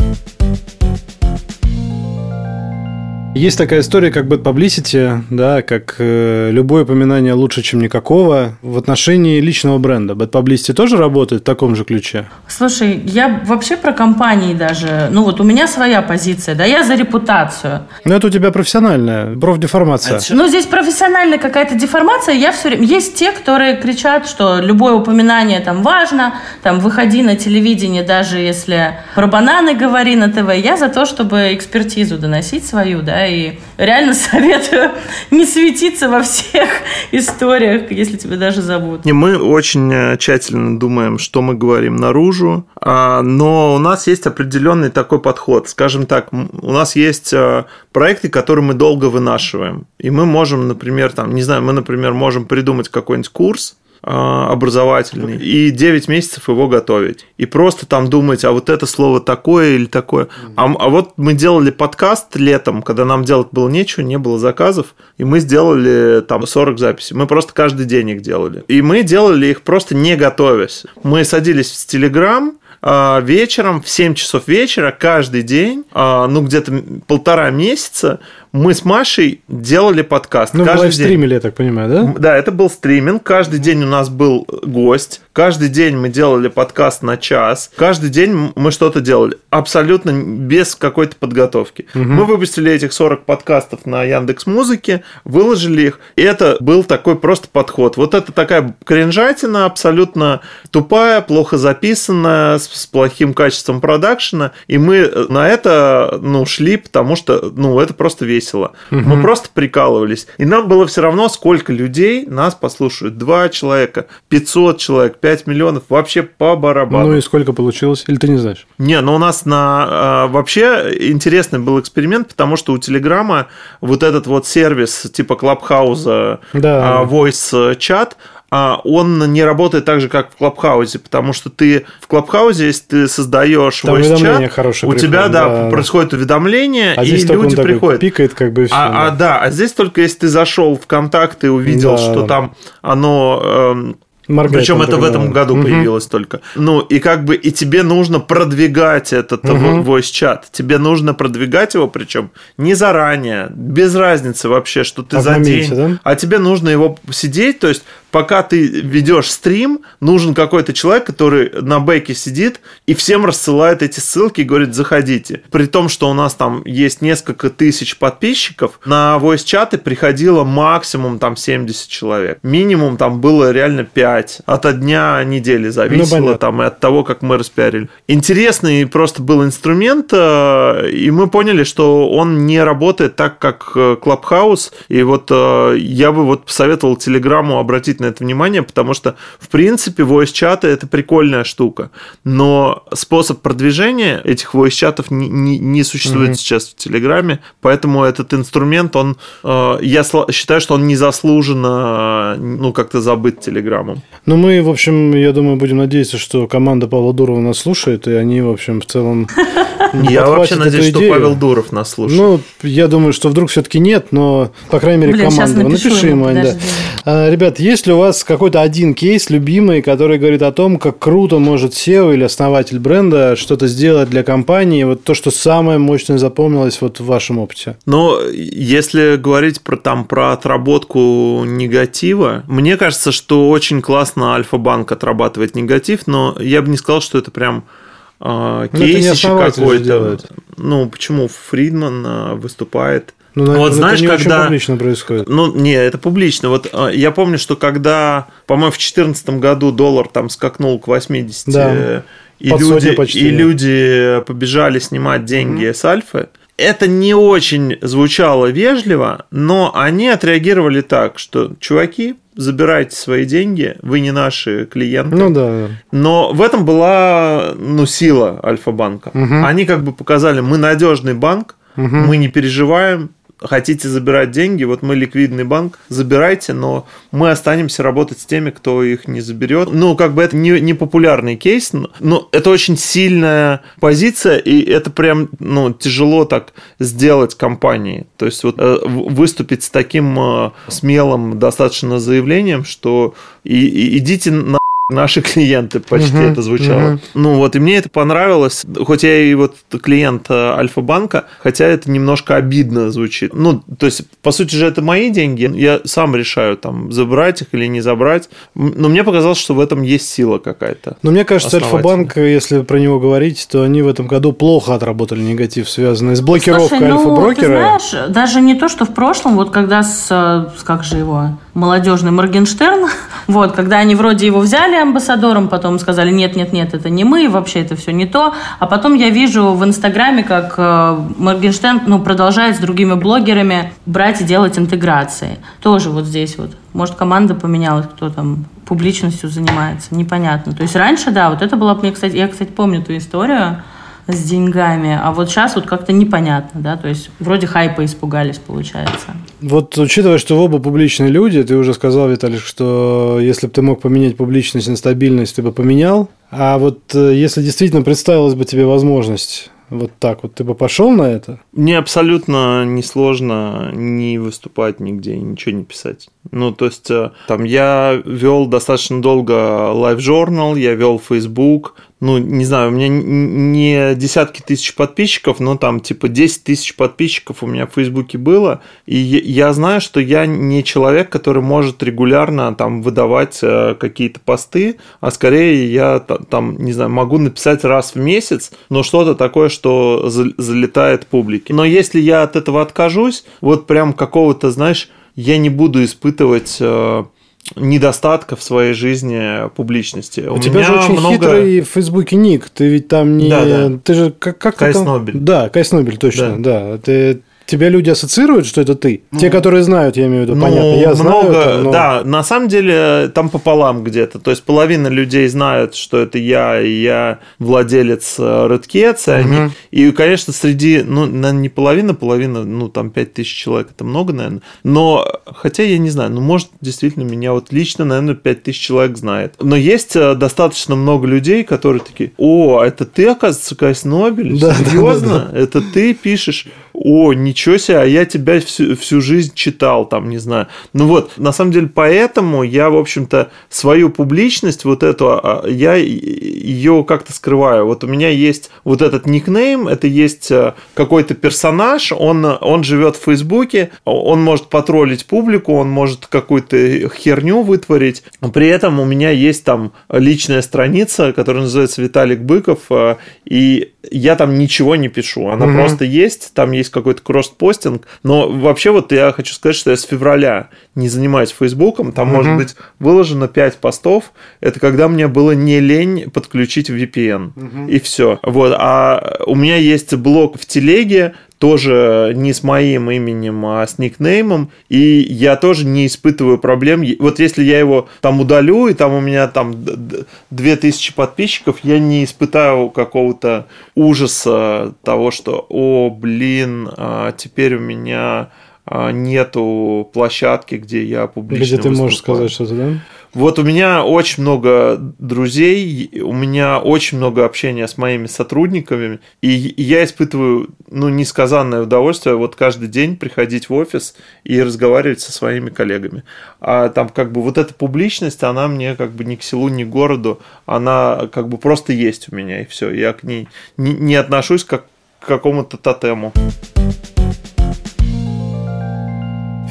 Есть такая история, как bad publicity, да, как э, любое упоминание лучше, чем никакого. В отношении личного бренда bad publicity тоже работает в таком же ключе? Слушай, я вообще про компании даже, ну вот у меня своя позиция, да, я за репутацию. Но это у тебя профессиональная, профдеформация. Это... Ну здесь профессиональная какая-то деформация, я все время... Есть те, которые кричат, что любое упоминание там важно, там выходи на телевидение, даже если про бананы говори на ТВ. Я за то, чтобы экспертизу доносить свою, да, и реально советую не светиться во всех историях, если тебя даже зовут. Не, мы очень э, тщательно думаем, что мы говорим наружу, а, но у нас есть определенный такой подход. Скажем так, у нас есть э, проекты, которые мы долго вынашиваем, и мы можем, например, там, не знаю, мы, например, можем придумать какой-нибудь курс, образовательный, и 9 месяцев его готовить. И просто там думать, а вот это слово такое или такое. А, а вот мы делали подкаст летом, когда нам делать было нечего, не было заказов, и мы сделали там 40 записей. Мы просто каждый день их делали. И мы делали их просто не готовясь. Мы садились в Телеграм, а, вечером в 7 часов вечера каждый день, ну где-то полтора месяца мы с Машей делали подкаст. Ну, каждый в стримили, я так понимаю, да? Да, это был стриминг. Каждый день у нас был гость. Каждый день мы делали подкаст на час. Каждый день мы что-то делали. Абсолютно без какой-то подготовки. Угу. Мы выпустили этих 40 подкастов на Яндекс Музыке, выложили их. И это был такой просто подход. Вот это такая кринжатина абсолютно тупая, плохо записанная, с, с плохим качеством продакшена. И мы на это ну, шли, потому что ну, это просто весело весело. Угу. Мы просто прикалывались. И нам было все равно, сколько людей нас послушают. Два человека, 500 человек, 5 миллионов. Вообще по барабану. Ну и сколько получилось? Или ты не знаешь? Не, ну у нас на... А, вообще интересный был эксперимент, потому что у Телеграма вот этот вот сервис типа Клабхауза, да. Voice чат, а он не работает так же, как в Клабхаузе, потому что ты в Клабхаузе, если ты создаешь Там voice чат, у тебя, да, да, происходит уведомление, а и люди приходят. Пикает, как бы, все, а, да. а, да, а здесь только если ты зашел в контакт и увидел, да, что там оно эм, Моргает Причем это в этом году угу. появилось только. Ну, и как бы и тебе нужно продвигать этот угу. voice чат. Тебе нужно продвигать его, причем не заранее, без разницы вообще, что ты а за день. Да? А тебе нужно его сидеть, то есть пока ты ведешь стрим, нужен какой-то человек, который на бэке сидит и всем рассылает эти ссылки и говорит, заходите. При том, что у нас там есть несколько тысяч подписчиков, на voice-чаты приходило максимум там 70 человек. Минимум там было реально 5. От дня недели зависело ну, там и от того, как мы распиарили. Интересный просто был инструмент, э, и мы поняли, что он не работает так, как э, Clubhouse. И вот э, я бы вот посоветовал Телеграму обратить на это внимание, потому что, в принципе, voice-чаты – это прикольная штука, но способ продвижения этих voice-чатов не, не, не существует mm-hmm. сейчас в Телеграме, поэтому этот инструмент, он, э, я считаю, что он незаслуженно, ну, как-то забыт Телеграмом. Ну, мы, в общем, я думаю, будем надеяться, что команда Павла Дурова нас слушает, и они, в общем, в целом Я вообще надеюсь, что Павел Дуров нас слушает. Ну, я думаю, что вдруг все-таки нет, но, по крайней мере, команда. Напиши ему, да. А, ребят, есть ли у вас какой-то один кейс любимый, который говорит о том, как круто может SEO или основатель бренда что-то сделать для компании? Вот то, что самое мощное запомнилось вот в вашем опыте. Ну, если говорить про, там, про отработку негатива, мне кажется, что очень классно Альфа-банк отрабатывает негатив, но я бы не сказал, что это прям э, кейсище какой-то. Ну, почему Фридман э, выступает ну, наверное, вот знаешь, это не когда... публично происходит. Ну, не, это публично. Вот а, я помню, что когда, по-моему, в 2014 году доллар там скакнул к 80, да. и, люди, почти, и люди побежали снимать деньги mm-hmm. с Альфы, это не очень звучало вежливо, но они отреагировали так, что, чуваки, забирайте свои деньги, вы не наши клиенты. Ну да. Но в этом была ну, сила Альфа-банка. Угу. Они как бы показали, мы надежный банк, угу. мы не переживаем, хотите забирать деньги, вот мы ликвидный банк, забирайте, но мы останемся работать с теми, кто их не заберет. Ну, как бы это не, не популярный кейс, но это очень сильная позиция, и это прям, ну, тяжело так сделать компании. То есть вот э, выступить с таким э, смелым достаточно заявлением, что и, и идите на наши клиенты почти uh-huh, это звучало. Uh-huh. Ну вот, и мне это понравилось, хоть я и вот клиент э, Альфа-банка, хотя это немножко обидно звучит. Ну, то есть, по сути же, это мои деньги, я сам решаю, там, забрать их или не забрать, но мне показалось, что в этом есть сила какая-то. Но мне кажется, Альфа-банк, если про него говорить, то они в этом году плохо отработали негатив, связанный с блокировкой Слушай, ну, Альфа-брокера. Ты знаешь, даже не то, что в прошлом, вот когда с, с как же его, молодежный Моргенштерн, вот, когда они вроде его взяли амбассадором, потом сказали, нет, нет, нет, это не мы, вообще это все не то, а потом я вижу в Инстаграме, как э, Моргенштерн, ну, продолжает с другими блогерами брать и делать интеграции. Тоже вот здесь вот. Может, команда поменялась, кто там публичностью занимается, непонятно. То есть раньше, да, вот это было, мне, кстати, я, кстати, помню ту историю, с деньгами, а вот сейчас вот как-то непонятно, да, то есть вроде хайпа испугались, получается. Вот учитывая, что вы оба публичные люди, ты уже сказал, Виталий, что если бы ты мог поменять публичность на стабильность, ты бы поменял, а вот э, если действительно представилась бы тебе возможность вот так вот ты бы пошел на это? Мне абсолютно не сложно не выступать нигде, ничего не писать. Ну, то есть, э, там я вел достаточно долго Live Journal, я вел Facebook, ну, не знаю, у меня не десятки тысяч подписчиков, но там типа 10 тысяч подписчиков у меня в Фейсбуке было, и я знаю, что я не человек, который может регулярно там выдавать э, какие-то посты, а скорее я там, не знаю, могу написать раз в месяц, но что-то такое, что залетает публике. Но если я от этого откажусь, вот прям какого-то, знаешь, я не буду испытывать недостатков в своей жизни публичности. У, У тебя же очень много... хитрый в Фейсбуке ник. Ты ведь там не... Да, да. Ты же как, как Кайс там... Нобель. Да, Кайс Нобель, точно. Да. да. Ты Тебя люди ассоциируют, что это ты? Ну, Те, которые знают, я имею в виду, ну, понятно. Я знаю много, это, но... Да, на самом деле там пополам где-то. То есть половина людей знают, что это я, и я владелец э, Redcats. Угу. Они, и, конечно, среди, ну, не половина, половина, ну, там 5 тысяч человек, это много, наверное. Но, хотя я не знаю, ну, может, действительно, меня вот лично, наверное, 5 тысяч человек знает. Но есть э, достаточно много людей, которые такие, о, это ты, оказывается, Кайс Нобель? Да, Серьезно? Да, да, да. Это ты пишешь? О, ничего себе, а я тебя всю, всю жизнь читал, там, не знаю. Ну вот, на самом деле, поэтому я, в общем-то, свою публичность, вот эту, а, я ее как-то скрываю. Вот у меня есть вот этот никнейм, это есть э, какой-то персонаж, он, он живет в Фейсбуке, он может потроллить публику, он может какую-то херню вытворить. При этом у меня есть там личная страница, которая называется Виталик Быков, э, и я там ничего не пишу, она угу. просто есть, там есть какой-то кросс-постинг, но вообще вот я хочу сказать, что я с февраля не занимаюсь Фейсбуком, там угу. может быть выложено 5 постов, это когда мне было не лень подключить VPN, угу. и все. Вот, а у меня есть блог в телеге, тоже не с моим именем, а с никнеймом, и я тоже не испытываю проблем. Вот если я его там удалю, и там у меня там 2000 подписчиков, я не испытаю какого-то ужаса того, что, о, блин, а теперь у меня а, нету площадки, где я публично Где ты выступаю. можешь сказать что-то, да? Вот у меня очень много друзей, у меня очень много общения с моими сотрудниками, и я испытываю, ну, несказанное удовольствие вот каждый день приходить в офис и разговаривать со своими коллегами. А там как бы вот эта публичность, она мне как бы ни к селу, ни к городу, она как бы просто есть у меня, и все. Я к ней не, не отношусь как к какому-то тотему.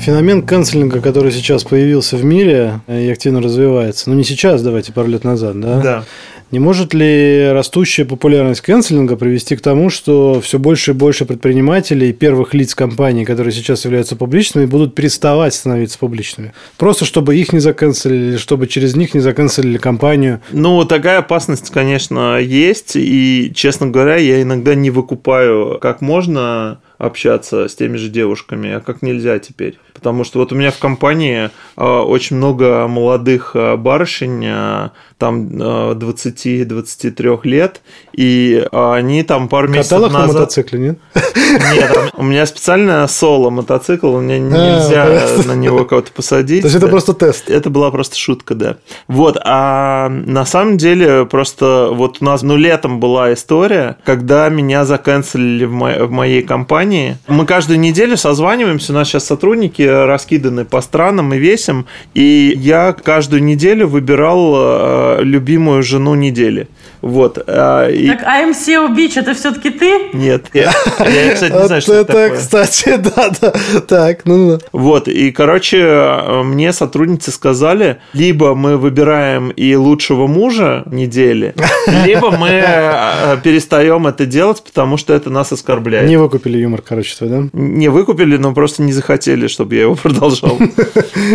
Феномен канцелинга, который сейчас появился в мире и активно развивается, ну не сейчас, давайте пару лет назад, да? Да. Не может ли растущая популярность канцелинга привести к тому, что все больше и больше предпринимателей, первых лиц компаний, которые сейчас являются публичными, будут переставать становиться публичными? Просто чтобы их не заканцелили, чтобы через них не заканцелили компанию? Ну, такая опасность, конечно, есть. И, честно говоря, я иногда не выкупаю, как можно общаться с теми же девушками, а как нельзя теперь. Потому что вот у меня в компании а, очень много молодых а, барышень, а, там 20-23 лет, и они там пару месяцев Катал их назад... на мотоцикле, нет? Нет, у меня специально соло-мотоцикл, у меня нельзя на него кого-то посадить. То есть это просто тест? Это была просто шутка, да. Вот, а на самом деле просто вот у нас, ну, летом была история, когда меня заканцелили в моей компании. Мы каждую неделю созваниваемся, у нас сейчас сотрудники раскиданы по странам и весим, и я каждую неделю выбирал э, любимую жену недели. Вот. А, и... Так I'm Beach, это все-таки ты? Нет. Я, я кстати, не знаю, что это такое. кстати, да, да. Так, ну, ну. Вот. И, короче, мне сотрудницы сказали, либо мы выбираем и лучшего мужа недели, либо мы э, перестаем это делать, потому что это нас оскорбляет. Не выкупили юмор, короче, твой, да? Не выкупили, но просто не захотели, чтобы я его продолжал.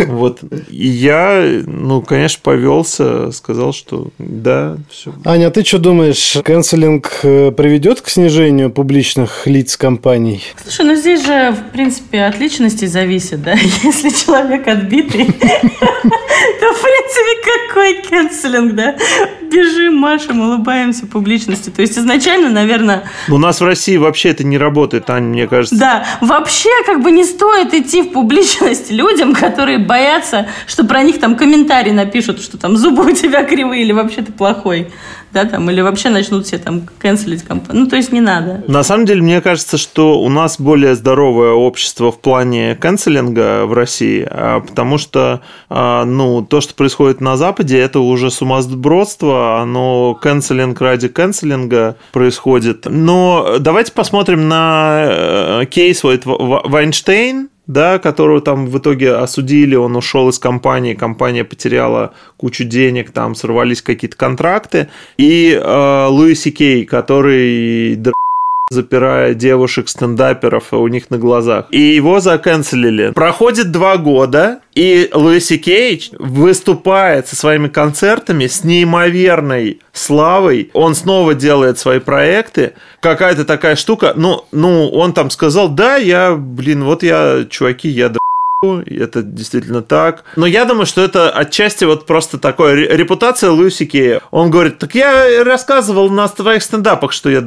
Вот. И я, ну, конечно, повелся, сказал, что да, все. Аня, ты что думаешь, канцелинг э, приведет к снижению публичных лиц компаний? Слушай, ну здесь же, в принципе, от личности зависит, да? Если человек отбитый, то, в принципе, какой канцелинг, да? Бежим, машем, улыбаемся публичности. То есть изначально, наверное... У нас в России вообще это не работает, Аня, мне кажется. Да, вообще как бы не стоит идти в публичность людям, которые боятся, что про них там комментарий напишут, что там зубы у тебя кривые или вообще ты плохой да, там, или вообще начнут все там канцелить компанию. Ну, то есть не надо. На самом деле, мне кажется, что у нас более здоровое общество в плане канцелинга в России, а, потому что, а, ну, то, что происходит на Западе, это уже сумасбродство, оно канцелинг ради канцелинга происходит. Но давайте посмотрим на э, кейс Вайнштейн, да, которого там в итоге осудили, он ушел из компании, компания потеряла кучу денег, там сорвались какие-то контракты, и э, Луиси Кей, который запирая девушек-стендаперов у них на глазах. И его заканцелили. Проходит два года, и Луиси Кейдж выступает со своими концертами с неимоверной славой. Он снова делает свои проекты. Какая-то такая штука. Ну, ну, он там сказал, да, я, блин, вот я, чуваки, я это действительно так. Но я думаю, что это отчасти вот просто такое репутация Луиси Кея. Он говорит, так я рассказывал на твоих стендапах, что я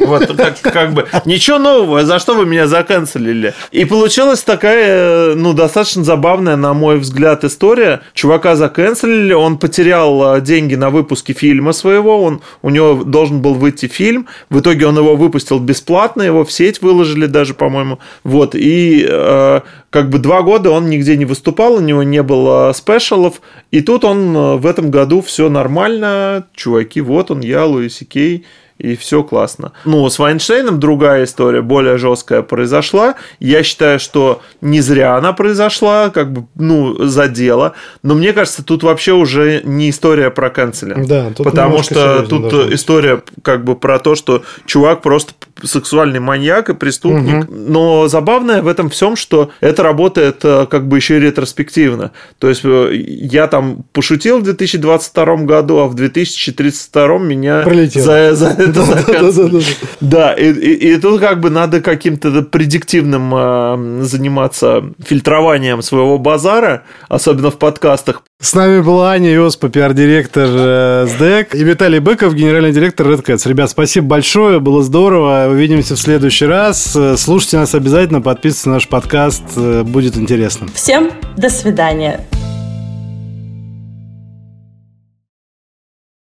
вот как, как бы ничего нового, за что вы меня заканцелили? И получилась такая, ну, достаточно забавная, на мой взгляд, история. Чувака заканцелили, он потерял э, деньги на выпуске фильма своего, он, у него должен был выйти фильм, в итоге он его выпустил бесплатно, его в сеть выложили даже, по-моему. Вот, и э, как бы два года он нигде не выступал, у него не было спешалов, и тут он э, в этом году все нормально, чуваки, вот он, я, Луиси Кей, и все классно. Ну, с Вайнштейном другая история, более жесткая произошла. Я считаю, что не зря она произошла, как бы, ну, за дело. Но мне кажется, тут вообще уже не история про канцеля. Да, тут Потому что тут история как бы про то, что чувак просто сексуальный маньяк и преступник. Угу. Но забавное в этом всем, что это работает э, как бы еще и ретроспективно. То есть э, я там пошутил в 2022 году, а в 2032 меня Пролетел. за, за да, и, тут как бы надо каким-то предиктивным э, заниматься фильтрованием своего базара, особенно в подкастах. С нами была Аня Иоспа, пиар-директор э, СДЭК, и Виталий Быков, генеральный директор Red Cats. Ребят, спасибо большое, было здорово. Увидимся в следующий раз. Слушайте нас обязательно, подписывайтесь на наш подкаст, э, будет интересно. Всем до свидания.